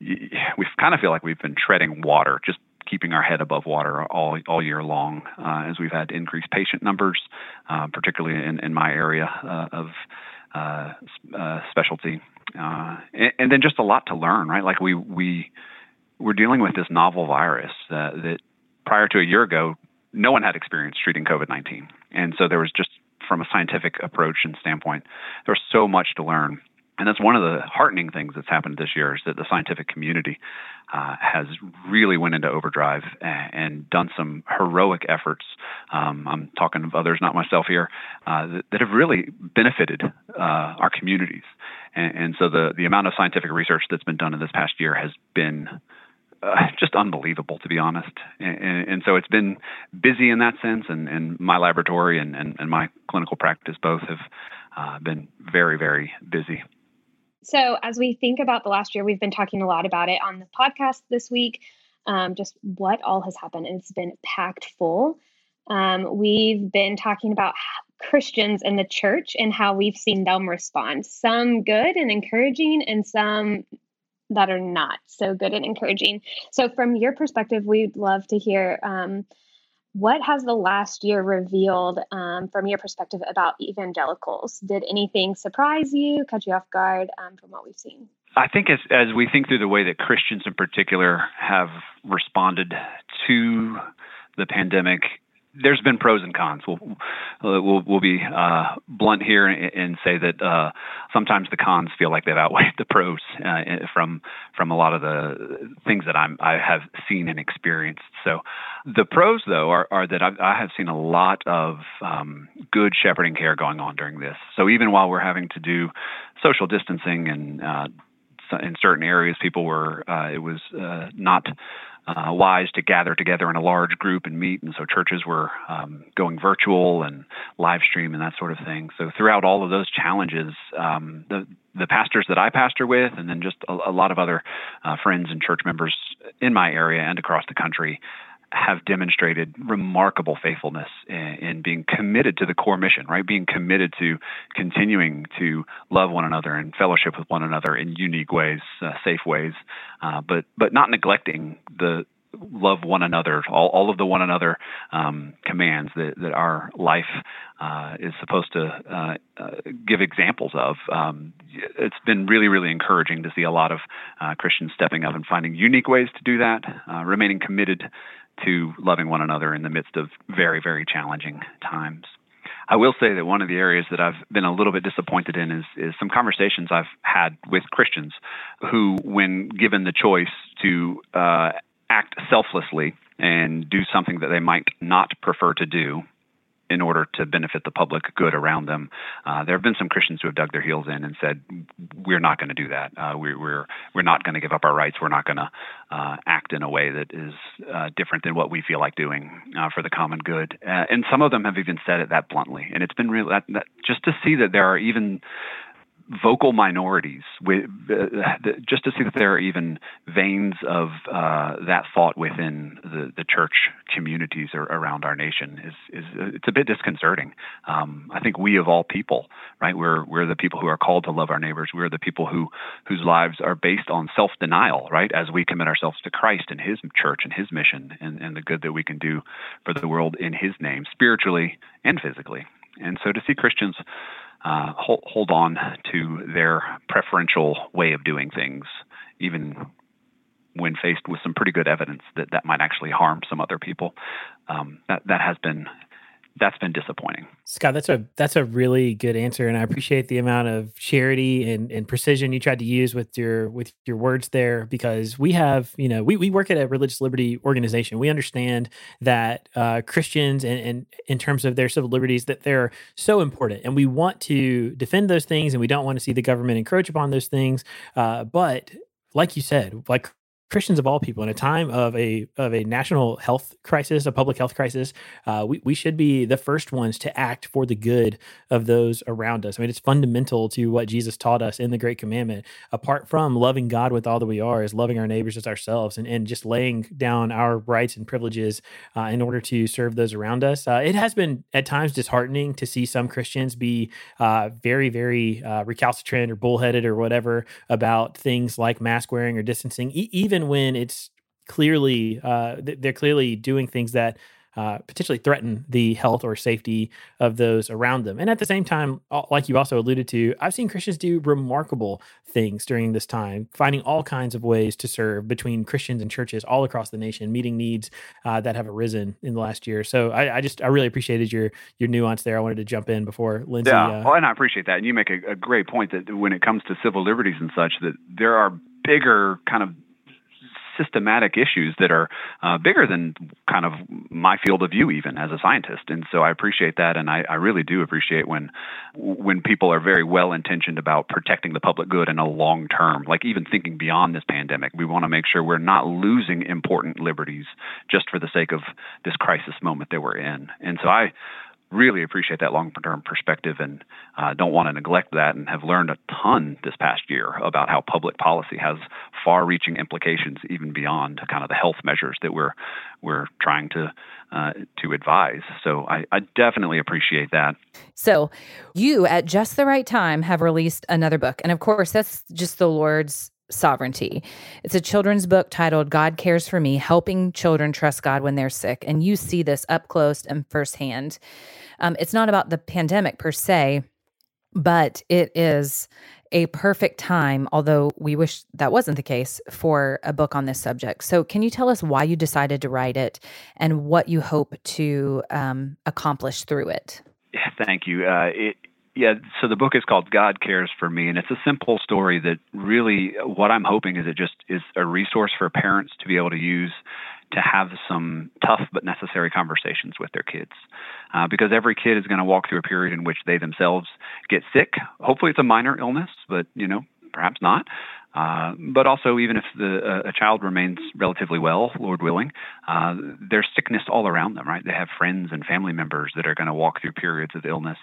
we kind of feel like we've been treading water, just keeping our head above water all all year long, uh, as we've had increased patient numbers, uh, particularly in in my area uh, of. specialty, and, and then just a lot to learn, right? Like we we we're dealing with this novel virus uh, that prior to a year ago, no one had experience treating COVID 19. And so there was just, from a scientific approach and standpoint, there was so much to learn. And that's one of the heartening things that's happened this year is that the scientific community uh, has really went into overdrive and, and done some heroic efforts. Um, I'm talking of others, not myself here, uh, that, that, have really benefited uh, our communities. And, and so the the amount of scientific research that's been done in this past year has been uh, just unbelievable, to be honest. And, and, so it's been busy in that sense, and, and my laboratory and, and, and, my clinical practice both have uh, been very, very busy. So, as we think about the last year, we've been talking a lot about it on the podcast this week, um, just what all has happened. And it's been packed full. um, we've been talking about Christians in the church and how we've seen them respond. Some good and encouraging, and some that are not so good and encouraging. So, from your perspective, we'd love to hear um, what has the last year revealed um, from your perspective about evangelicals? Did anything surprise you, catch you off guard um, from what we've seen? I think as as we think through the way that Christians in particular have responded to the pandemic, there's been pros and cons. We'll uh, we'll, we'll be uh, blunt here and, and say that uh, sometimes the cons feel like they've outweighed the pros uh, from from a lot of the things that I'm I have seen and experienced. So the pros though are, are that I've, I have seen a lot of um, good shepherding care going on during this. So even while we're having to do social distancing and uh, in certain areas, people were uh, it was not uh, wise to gather together in a large group and meet. And so churches were um, going virtual and live stream and that sort of thing. So throughout all of those challenges, um, the the pastors that I pastor with, and then just a, a lot of other uh, friends and church members in my area and across the country, have demonstrated remarkable faithfulness in, in, being committed to the core mission, right? Being committed to continuing to love one another and fellowship with one another in unique ways, uh, safe ways, uh, but but not neglecting the love one another, all, all of the one another um, commands that, that our life uh, is supposed to uh, uh, give examples of. Um, it's been really, really encouraging to see a lot of uh, Christians stepping up and finding unique ways to do that, uh, remaining committed to loving one another in the midst of very, very challenging times. I will say that one of the areas that I've been a little bit disappointed in is, is some conversations I've had with Christians who, when given the choice to uh, act selflessly and do something that they might not prefer to do, in order to benefit the public good around them. Uh, there have been some Christians who have dug their heels in and said, "We're not going to do that. Uh, we, we're we're not going to give up our rights. We're not going to uh, act in a way that is uh, different than what we feel like doing uh, for the common good." Uh, and some of them have even said it that bluntly. And it's been real that, that, just to see that there are even vocal minorities, with, uh, just to see that there are even veins of uh, that thought within the, the church communities around our nation is, is it's a bit disconcerting. Um, I think we of all people, right? We're we're the people who are called to love our neighbors. We're the people who whose lives are based on self denial, right? As we commit ourselves to Christ and His church and His mission and, and the good that we can do for the world in His name, spiritually and physically. And so to see Christians uh, hold, hold on to their preferential way of doing things, even when faced with some pretty good evidence that that might actually harm some other people. Um, that that has been that's been disappointing. Scott, that's a that's a really good answer, and I appreciate the amount of charity and, and precision you tried to use with your with your words there. Because we have, you know, we, we work at a religious liberty organization. We understand that uh, Christians and, and in terms of their civil liberties that they're so important, and we want to defend those things, and we don't want to see the government encroach upon those things. Uh, but like you said, like Christians of all people, in a time of a of a national health crisis, a public health crisis, uh, we we should be the first ones to act for the good of those around us. I mean, it's fundamental to what Jesus taught us in the Great Commandment. Apart from loving God with all that we are, is loving our neighbors as ourselves, and and just laying down our rights and privileges uh, in order to serve those around us. Uh, it has been at times disheartening to see some Christians be uh, very very uh, recalcitrant or bullheaded or whatever about things like mask wearing or distancing, e- even even when it's clearly uh, they're clearly doing things that uh, potentially threaten the health or safety of those around them. And at the same time, like you also alluded to, I've seen Christians do remarkable things during this time, finding all kinds of ways to serve between Christians and churches all across the nation, meeting needs uh, that have arisen in the last year. So I, I, just I really appreciated your your nuance there. I wanted to jump in before Lindsay. Yeah, uh, well, and I appreciate that. And you make a, a great point that when it comes to civil liberties and such, that there are bigger kind of systematic issues that are uh, bigger than kind of my field of view, even as a scientist. And so I appreciate that, and I, I really do appreciate when when people are very well intentioned about protecting the public good in a long term, like even thinking beyond this pandemic. We want to make sure we're not losing important liberties just for the sake of this crisis moment that we're in. And so I really appreciate that long term perspective and uh, don't want to neglect that and have learned a ton this past year about how public policy has far reaching implications even beyond kind of the health measures that we're we're trying to uh, to advise. So I, I definitely appreciate that. So you at just the right time have released another book. And of course that's just the Lord's sovereignty. It's a children's book titled God Cares for Me Helping Children Trust God When They're Sick. And you see this up close and firsthand. Um, it's not about the pandemic per se, but it is a perfect time, although we wish that wasn't the case, for a book on this subject. So, can you tell us why you decided to write it and what you hope to um, accomplish through it? Thank you. Uh, it, yeah, so the book is called God Cares for Me, and it's a simple story that really what I'm hoping is it just is a resource for parents to be able to use to have some tough but necessary conversations with their kids. Uh, because every kid is going to walk through a period in which they themselves get sick. Hopefully, it's a minor illness, but you know, perhaps not. Uh, but also, even if the, uh, a child remains relatively well, Lord willing, uh, there's sickness all around them, right? They have friends and family members that are going to walk through periods of illness.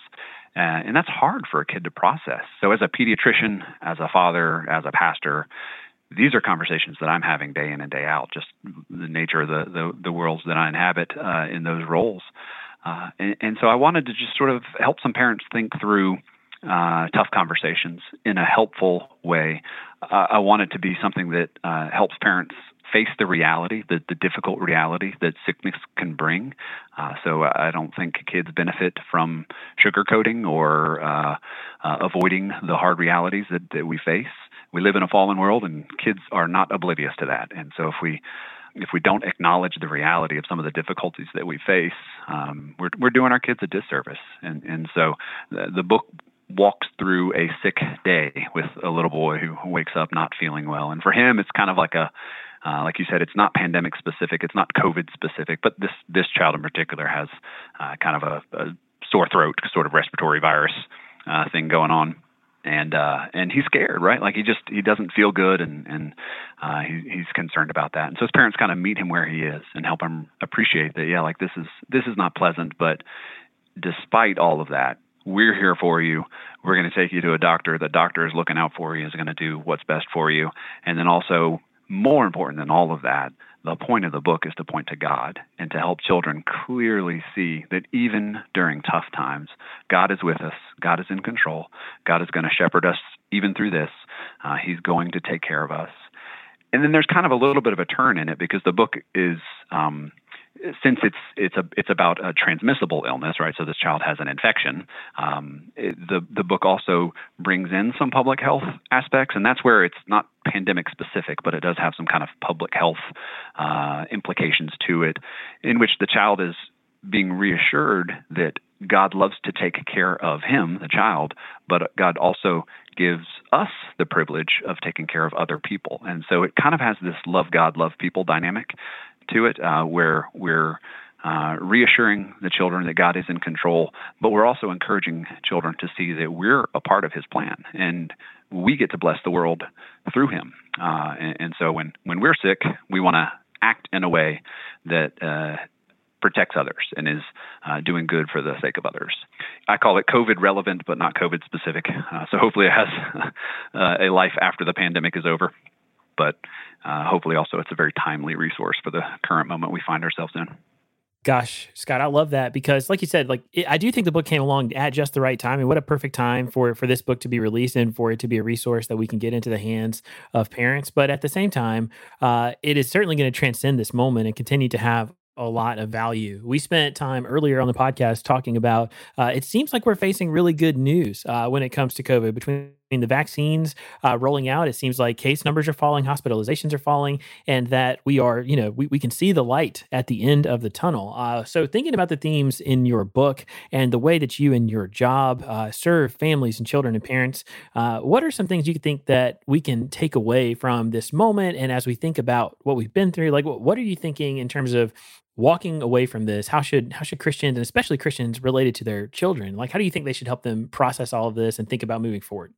Uh, and that's hard for a kid to process. So, as a pediatrician, as a father, as a pastor, these are conversations that I'm having day in and day out, just the nature of the, the, the worlds that I inhabit uh, in those roles. Uh, and, and, so I wanted to just sort of help some parents think through uh, tough conversations in a helpful way. Uh, I want it to be something that uh, helps parents face the reality, the, the difficult reality that sickness can bring. Uh, so I don't think kids benefit from sugarcoating or uh, uh, avoiding the hard realities that, that we face. We live in a fallen world, and kids are not oblivious to that. And so if we if we don't acknowledge the reality of some of the difficulties that we face, um, we're we're doing our kids a disservice. And and so the, the book walks through a sick day with a little boy who wakes up not feeling well. And for him, it's kind of like a uh, like you said, it's not pandemic specific, it's not COVID specific, but this this child in particular has uh, kind of a, a, sore throat, sort of respiratory virus uh, thing going on, and uh, and he's scared, right? Like he just he doesn't feel good, and and uh, he, he's concerned about that. And so his parents kind of meet him where he is and help him appreciate that. Yeah, like this is this is not pleasant, but despite all of that, we're here for you. We're going to take you to a doctor. The doctor is looking out for you, is going to do what's best for you. And then also, more important than all of that, the point of the book is to point to God and to help children clearly see that even during tough times, God is with us. God is in control. God is going to shepherd us even through this. Uh, he's going to take care of us. And then there's kind of a little bit of a turn in it because the book is um, since it's it's a it's about a transmissible illness, right? So this child has an infection. Um, it, the the book also brings in some public health aspects, and that's where it's not pandemic specific, but it does have some kind of public health uh, implications to it, in which the child is being reassured that God loves to take care of him, the child, but God also gives us the privilege of taking care of other people. And so it kind of has this love God, love people dynamic to it, uh, where we're uh, reassuring the children that God is in control, but we're also encouraging children to see that we're a part of His plan and we get to bless the world through Him. Uh, and, and, so when, when we're sick, we want to act in a way that uh, protects others and is uh, doing good for the sake of others. I call it COVID relevant, but not COVID specific. Uh, so hopefully it has uh, a life after the pandemic is over but uh, hopefully also it's a very timely resource for the current moment we find ourselves in. Gosh, Scott, I love that because, like you said, like it, I do think the book came along at just the right time, and what a perfect time for for this book to be released and for it to be a resource that we can get into the hands of parents. But at the same time, uh, it is certainly going to transcend this moment and continue to have a lot of value. We spent time earlier on the podcast talking about uh, it seems like we're facing really good news uh, when it comes to COVID. Between the vaccines uh, rolling out, it seems like case numbers are falling, hospitalizations are falling, and that we are, you know, we, we can see the light at the end of the tunnel. Uh, so, thinking about the themes in your book and the way that you and your job uh, serve families and children and parents, uh, what are some things you think that we can take away from this moment? And as we think about what we've been through, like what, what are you thinking in terms of walking away from this how should how should christians and especially christians related to their children like how do you think they should help them process all of this and think about moving forward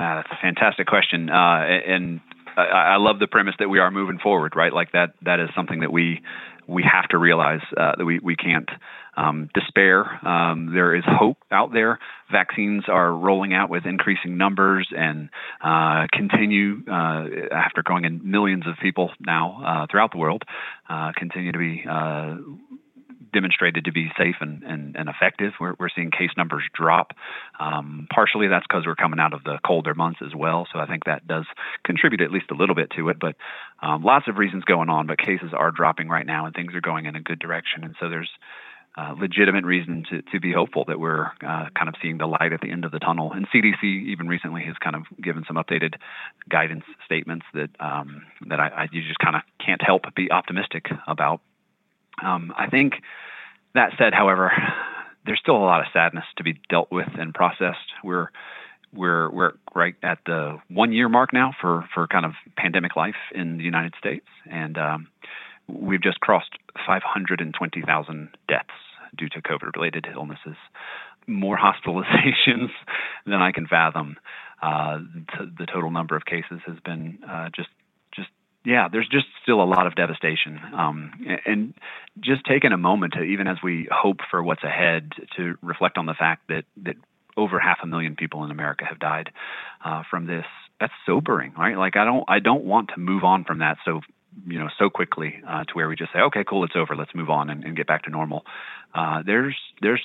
uh, that's a fantastic question uh, and I, I, love the premise that we are moving forward right like that that is something that we we have to realize uh, that we, we can't um, despair. Um, there is hope out there. Vaccines are rolling out with increasing numbers and uh, continue, uh, after going in millions of people now throughout the world, continue to be demonstrated to be safe and, and, and effective. We're, we're seeing case numbers drop. Um, partially that's because we're coming out of the colder months as well. So I think that does contribute at least a little bit to it. But um, lots of reasons going on, but cases are dropping right now and things are going in a good direction. And so there's uh, legitimate reason to, to be hopeful that we're uh, kind of seeing the light at the end of the tunnel. And CDC even recently has kind of given some updated guidance statements that um, that I, I, you just kind of can't help but be optimistic about. Um, I think that said, however, there's still a lot of sadness to be dealt with and processed. We're we're we're right at the one year mark now for for kind of pandemic life in the United States, and um, we've just crossed 520,000 deaths due to COVID related illnesses, more hospitalizations than I can fathom. Uh, t- the total number of cases has been uh, just yeah, there's just still a lot of devastation. Um, and just taking a moment to, even as we hope for what's ahead, to reflect on the fact that, that over half a million people in America have died uh, from this. That's sobering, right? Like I don't, I don't want to move on from that so, you know, so quickly uh, to where we just say, okay, cool, it's over, let's move on and, and get back to normal. Uh, there's, there's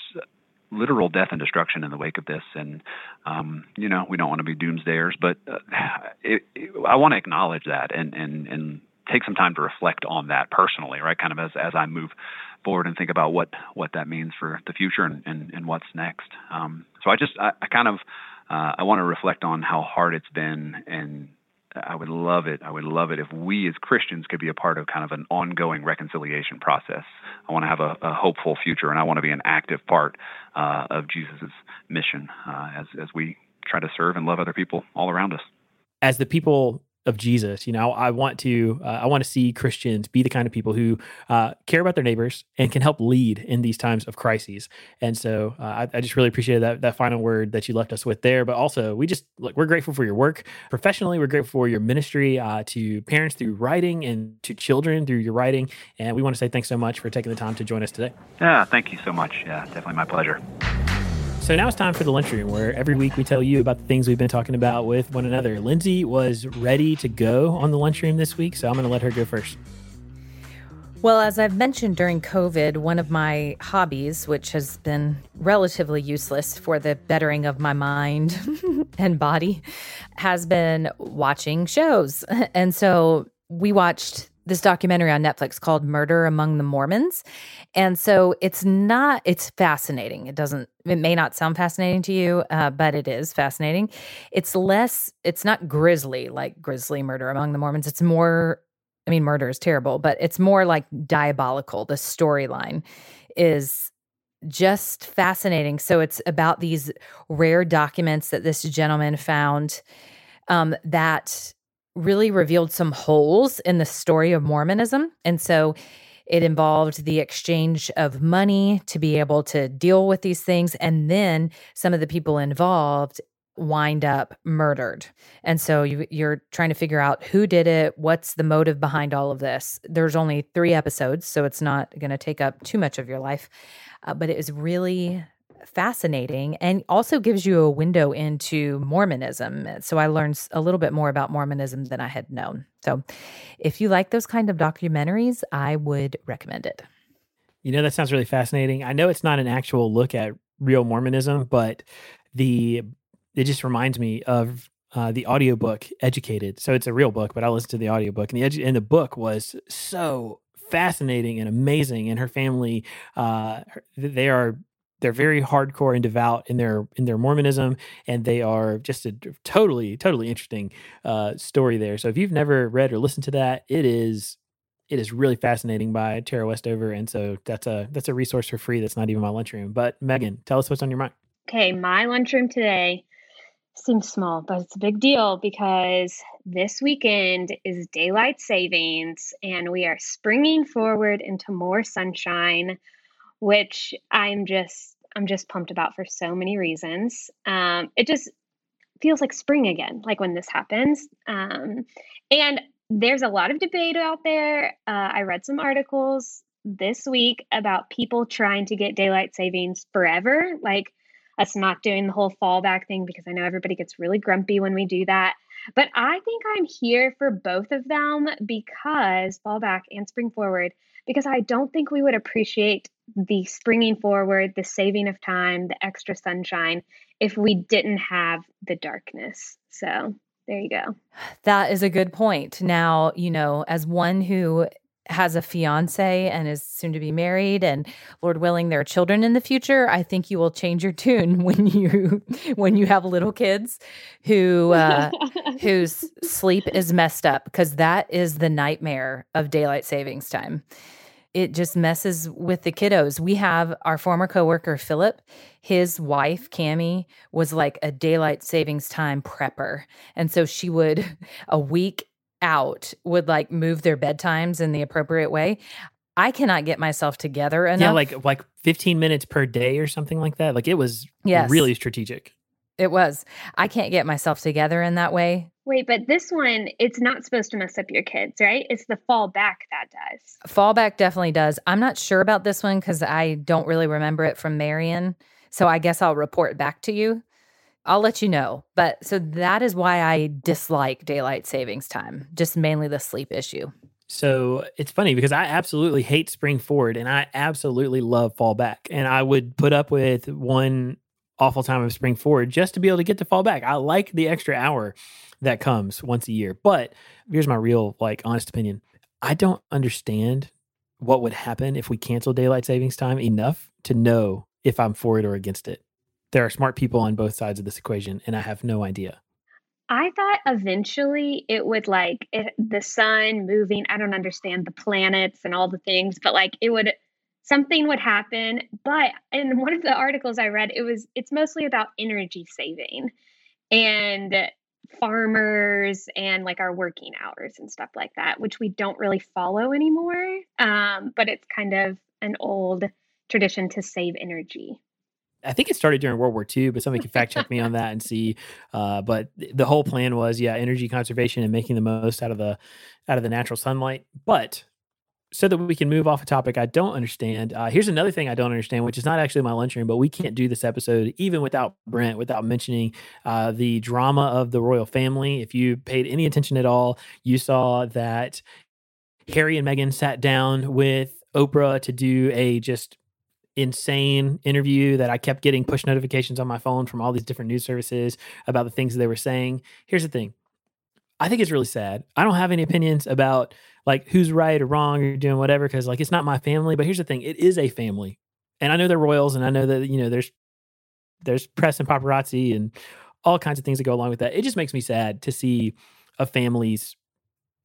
literal death and destruction in the wake of this. And, um, you know, we don't want to be doomsdayers, but uh, it, it, I want to acknowledge that and, and, and take some time to reflect on that personally, right? Kind of as, as I move forward and think about what, what that means for the future and, and, and what's next. Um, so I just, I, I kind of, uh, I want to reflect on how hard it's been and I would love it. I would love it if we as Christians could be a part of kind of an ongoing reconciliation process. I want to have a, a hopeful future, and I want to be an active part uh, of Jesus' mission uh, as as we try to serve and love other people all around us. As the people of Jesus. You know, I want to uh, I want to see Christians be the kind of people who uh, care about their neighbors and can help lead in these times of crises. And so uh, I, I, just really appreciated that that final word that you left us with there. But also, we just look, we're grateful for your work professionally. We're grateful for your ministry uh, to parents through writing and to children through your writing. And we want to say thanks so much for taking the time to join us today. Yeah, thank you so much. Yeah, definitely my pleasure. So now it's time for the lunchroom, where every week we tell you about the things we've been talking about with one another. Lindsay was ready to go on the lunchroom this week, so I'm going to let her go first. Well, as I've mentioned during COVID, one of my hobbies, which has been relatively useless for the bettering of my mind and body, has been watching shows. And so we watched this documentary on Netflix called Murder Among the Mormons. And so it's not, it's fascinating. It doesn't, it may not sound fascinating to you, uh, but it is fascinating. It's less, it's not grisly like grisly murder among the Mormons. It's more, I mean, murder is terrible, but it's more like diabolical. The storyline is just fascinating. So it's about these rare documents that this gentleman found um, that really revealed some holes in the story of Mormonism. And so it involved the exchange of money to be able to deal with these things. And then some of the people involved wind up murdered. And so you, are trying to figure out who did it, what's the motive behind all of this. There's only three episodes, so it's not going to take up too much of your life. Uh, but it is really fascinating and also gives you a window into Mormonism. So I learned a little bit more about Mormonism than I had known. So if you like those kind of documentaries, I would recommend it. You know, that sounds really fascinating. I know it's not an actual look at real Mormonism, but the it just reminds me of uh, the audiobook Educated. So it's a real book, but I listened to the audiobook and the edu- and the book was so fascinating and amazing and her family uh they are they're very hardcore and devout in their in their Mormonism, and they are just a totally totally interesting uh, story there. So if you've never read or listened to that, it is it is really fascinating by Tara Westover, and so that's a that's a resource for free. That's not even my lunchroom. But Megan, tell us what's on your mind. Okay, my lunchroom today seems small, but it's a big deal because this weekend is daylight savings, and we are springing forward into more sunshine which I'm just I'm just pumped about for so many reasons. Um, it just feels like spring again, like when this happens. Um, and there's a lot of debate out there. Uh, I read some articles this week about people trying to get daylight savings forever, like us not doing the whole fallback thing because I know everybody gets really grumpy when we do that. But I think I'm here for both of them because fallback and spring forward, because I don't think we would appreciate the springing forward, the saving of time, the extra sunshine if we didn't have the darkness. So there you go. That is a good point. Now, you know, as one who has a fiance and is soon to be married and lord willing there are children in the future i think you will change your tune when you when you have little kids who uh whose sleep is messed up because that is the nightmare of daylight savings time it just messes with the kiddos. We have our former coworker Philip, his wife Cami was like a daylight savings time prepper. And so she would a week out would like move their bedtimes in the appropriate way. I cannot get myself together enough. Yeah, like like 15 minutes per day or something like that. Like it was yes. really strategic. It was. I can't get myself together in that way. Wait, but this one, it's not supposed to mess up your kids, right? It's the fallback that does. Fallback definitely does. I'm not sure about this one because I don't really remember it from Marion. So I guess I'll report back to you. I'll let you know. But so that is why I dislike daylight savings time, just mainly the sleep issue. So it's funny because I absolutely hate spring forward and I absolutely love fall back. And I would put up with one awful time of spring forward just to be able to get to fall back. I like the extra hour that comes once a year. But here's my real, like, honest opinion I don't understand what would happen if we cancel daylight savings time enough to know if I'm for it or against it there are smart people on both sides of this equation, and I have no idea. I thought eventually it would like it, the sun moving. I don't understand the planets and all the things, but like it would something would happen. But in one of the articles I read, it was it's mostly about energy saving and farmers and like our working hours and stuff like that, which we don't really follow anymore. Um, but it's kind of an old tradition to save energy. I think it started during World War II, but somebody can fact check me on that and see. Uh, but the whole plan was, yeah, energy conservation and making the most out of the out of the natural sunlight. But so that we can move off a topic I don't understand. Uh, here's another thing I don't understand, which is not actually my lunchroom, but we can't do this episode even without Brent, without mentioning uh, the drama of the royal family. If you paid any attention at all, you saw that Harry and Meghan sat down with Oprah to do a just insane interview that I kept getting push notifications on my phone from all these different news services about the things they were saying. Here's the thing. I think it's really sad. I don't have any opinions about like who's right or wrong or doing whatever because like it's not my family. But here's the thing: it is a family, and I know they're royals, and I know that you know there's there's press and paparazzi and all kinds of things that go along with that. It just makes me sad to see a family's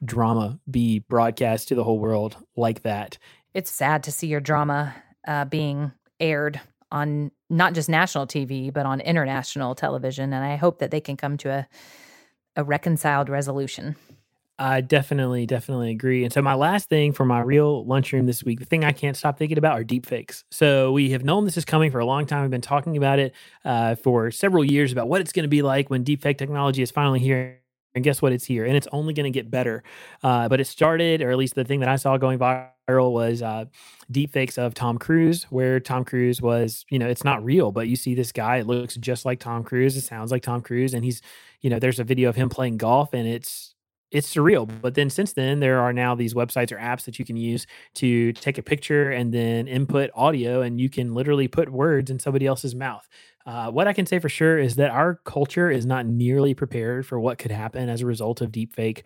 drama be broadcast to the whole world like that. It's sad to see your drama uh, being aired on not just national TV, but on international television. And I hope that they can come to a, a reconciled resolution. I definitely, definitely agree. And so, my last thing for my real lunchroom this week, the thing I can't stop thinking about are deepfakes. So, we have known this is coming for a long time. We've been talking about it uh, for several years about what it's going to be like when deepfake technology is finally here. And guess what? It's here, and it's only going to get better. Uh, but it started, or at least the thing that I saw going viral was uh, deepfakes of Tom Cruise, where Tom Cruise was, you know, it's not real, but you see this guy, it looks just like Tom Cruise, it sounds like Tom Cruise, and he's, you know, there's a video of him playing golf, and it's it's surreal. But then since then, there are now these websites or apps that you can use to take a picture and then input audio, and you can literally put words in somebody else's mouth. Uh, what I can say for sure is that our culture is not nearly prepared for what could happen as a result of deepfake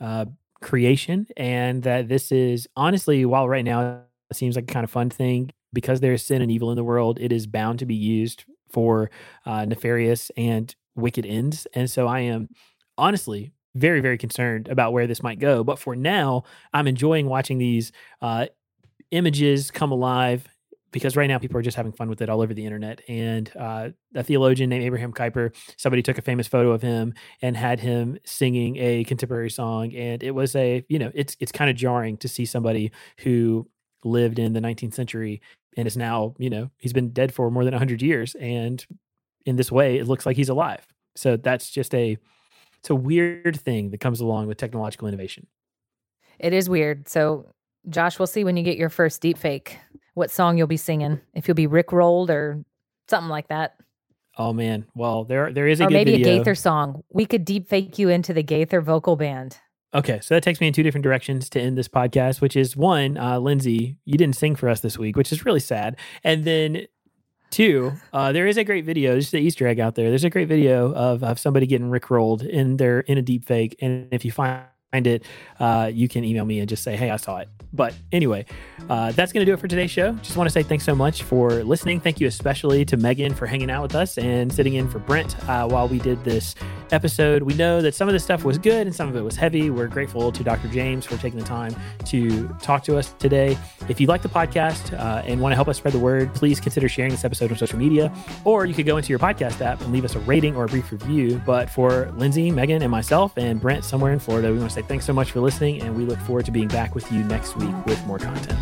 uh, creation, and that this is honestly, while right now it seems like a kind of fun thing, because there is sin and evil in the world, it is bound to be used for uh, nefarious and wicked ends. And so I am honestly very, very concerned about where this might go. But for now, I'm enjoying watching these uh, images come alive because right now people are just having fun with it all over the internet. And uh, a theologian named Abraham Kuyper, somebody took a famous photo of him and had him singing a contemporary song, and it was a you know it's it's kind of jarring to see somebody who lived in the 19th century and is now you know he's been dead for more than 100 years, and in this way it looks like he's alive. So that's just a it's a weird thing that comes along with technological innovation. It is weird. So Josh, we'll see when you get your first deep fake what song you'll be singing. If you'll be Rick rolled or something like that. Oh man. Well, there there is a or good maybe video. a Gaither song. We could deep fake you into the Gaither vocal band. Okay, so that takes me in two different directions to end this podcast, which is one, uh, Lindsay, you didn't sing for us this week, which is really sad. And then two, uh, there is a great video, just the Easter egg out there. There's a great video of, of somebody getting rickrolled in their in a deep fake. And if you find it, uh, you can email me and just say, hey, I saw it. But anyway, uh, that's going to do it for today's show. Just want to say thanks so much for listening. Thank you especially to Megan for hanging out with us and sitting in for Brent uh, while we did this episode. We know that some of this stuff was good and some of it was heavy. We're grateful to Dr. James for taking the time to talk to us today. If you like the podcast uh, and want to help us spread the word, please consider sharing this episode on social media, or you could go into your podcast app and leave us a rating or a brief review. But for Lindsay, Megan, and myself, and Brent somewhere in Florida, we want to say right, thanks so much for listening, and we look forward to being back with you next week with more content.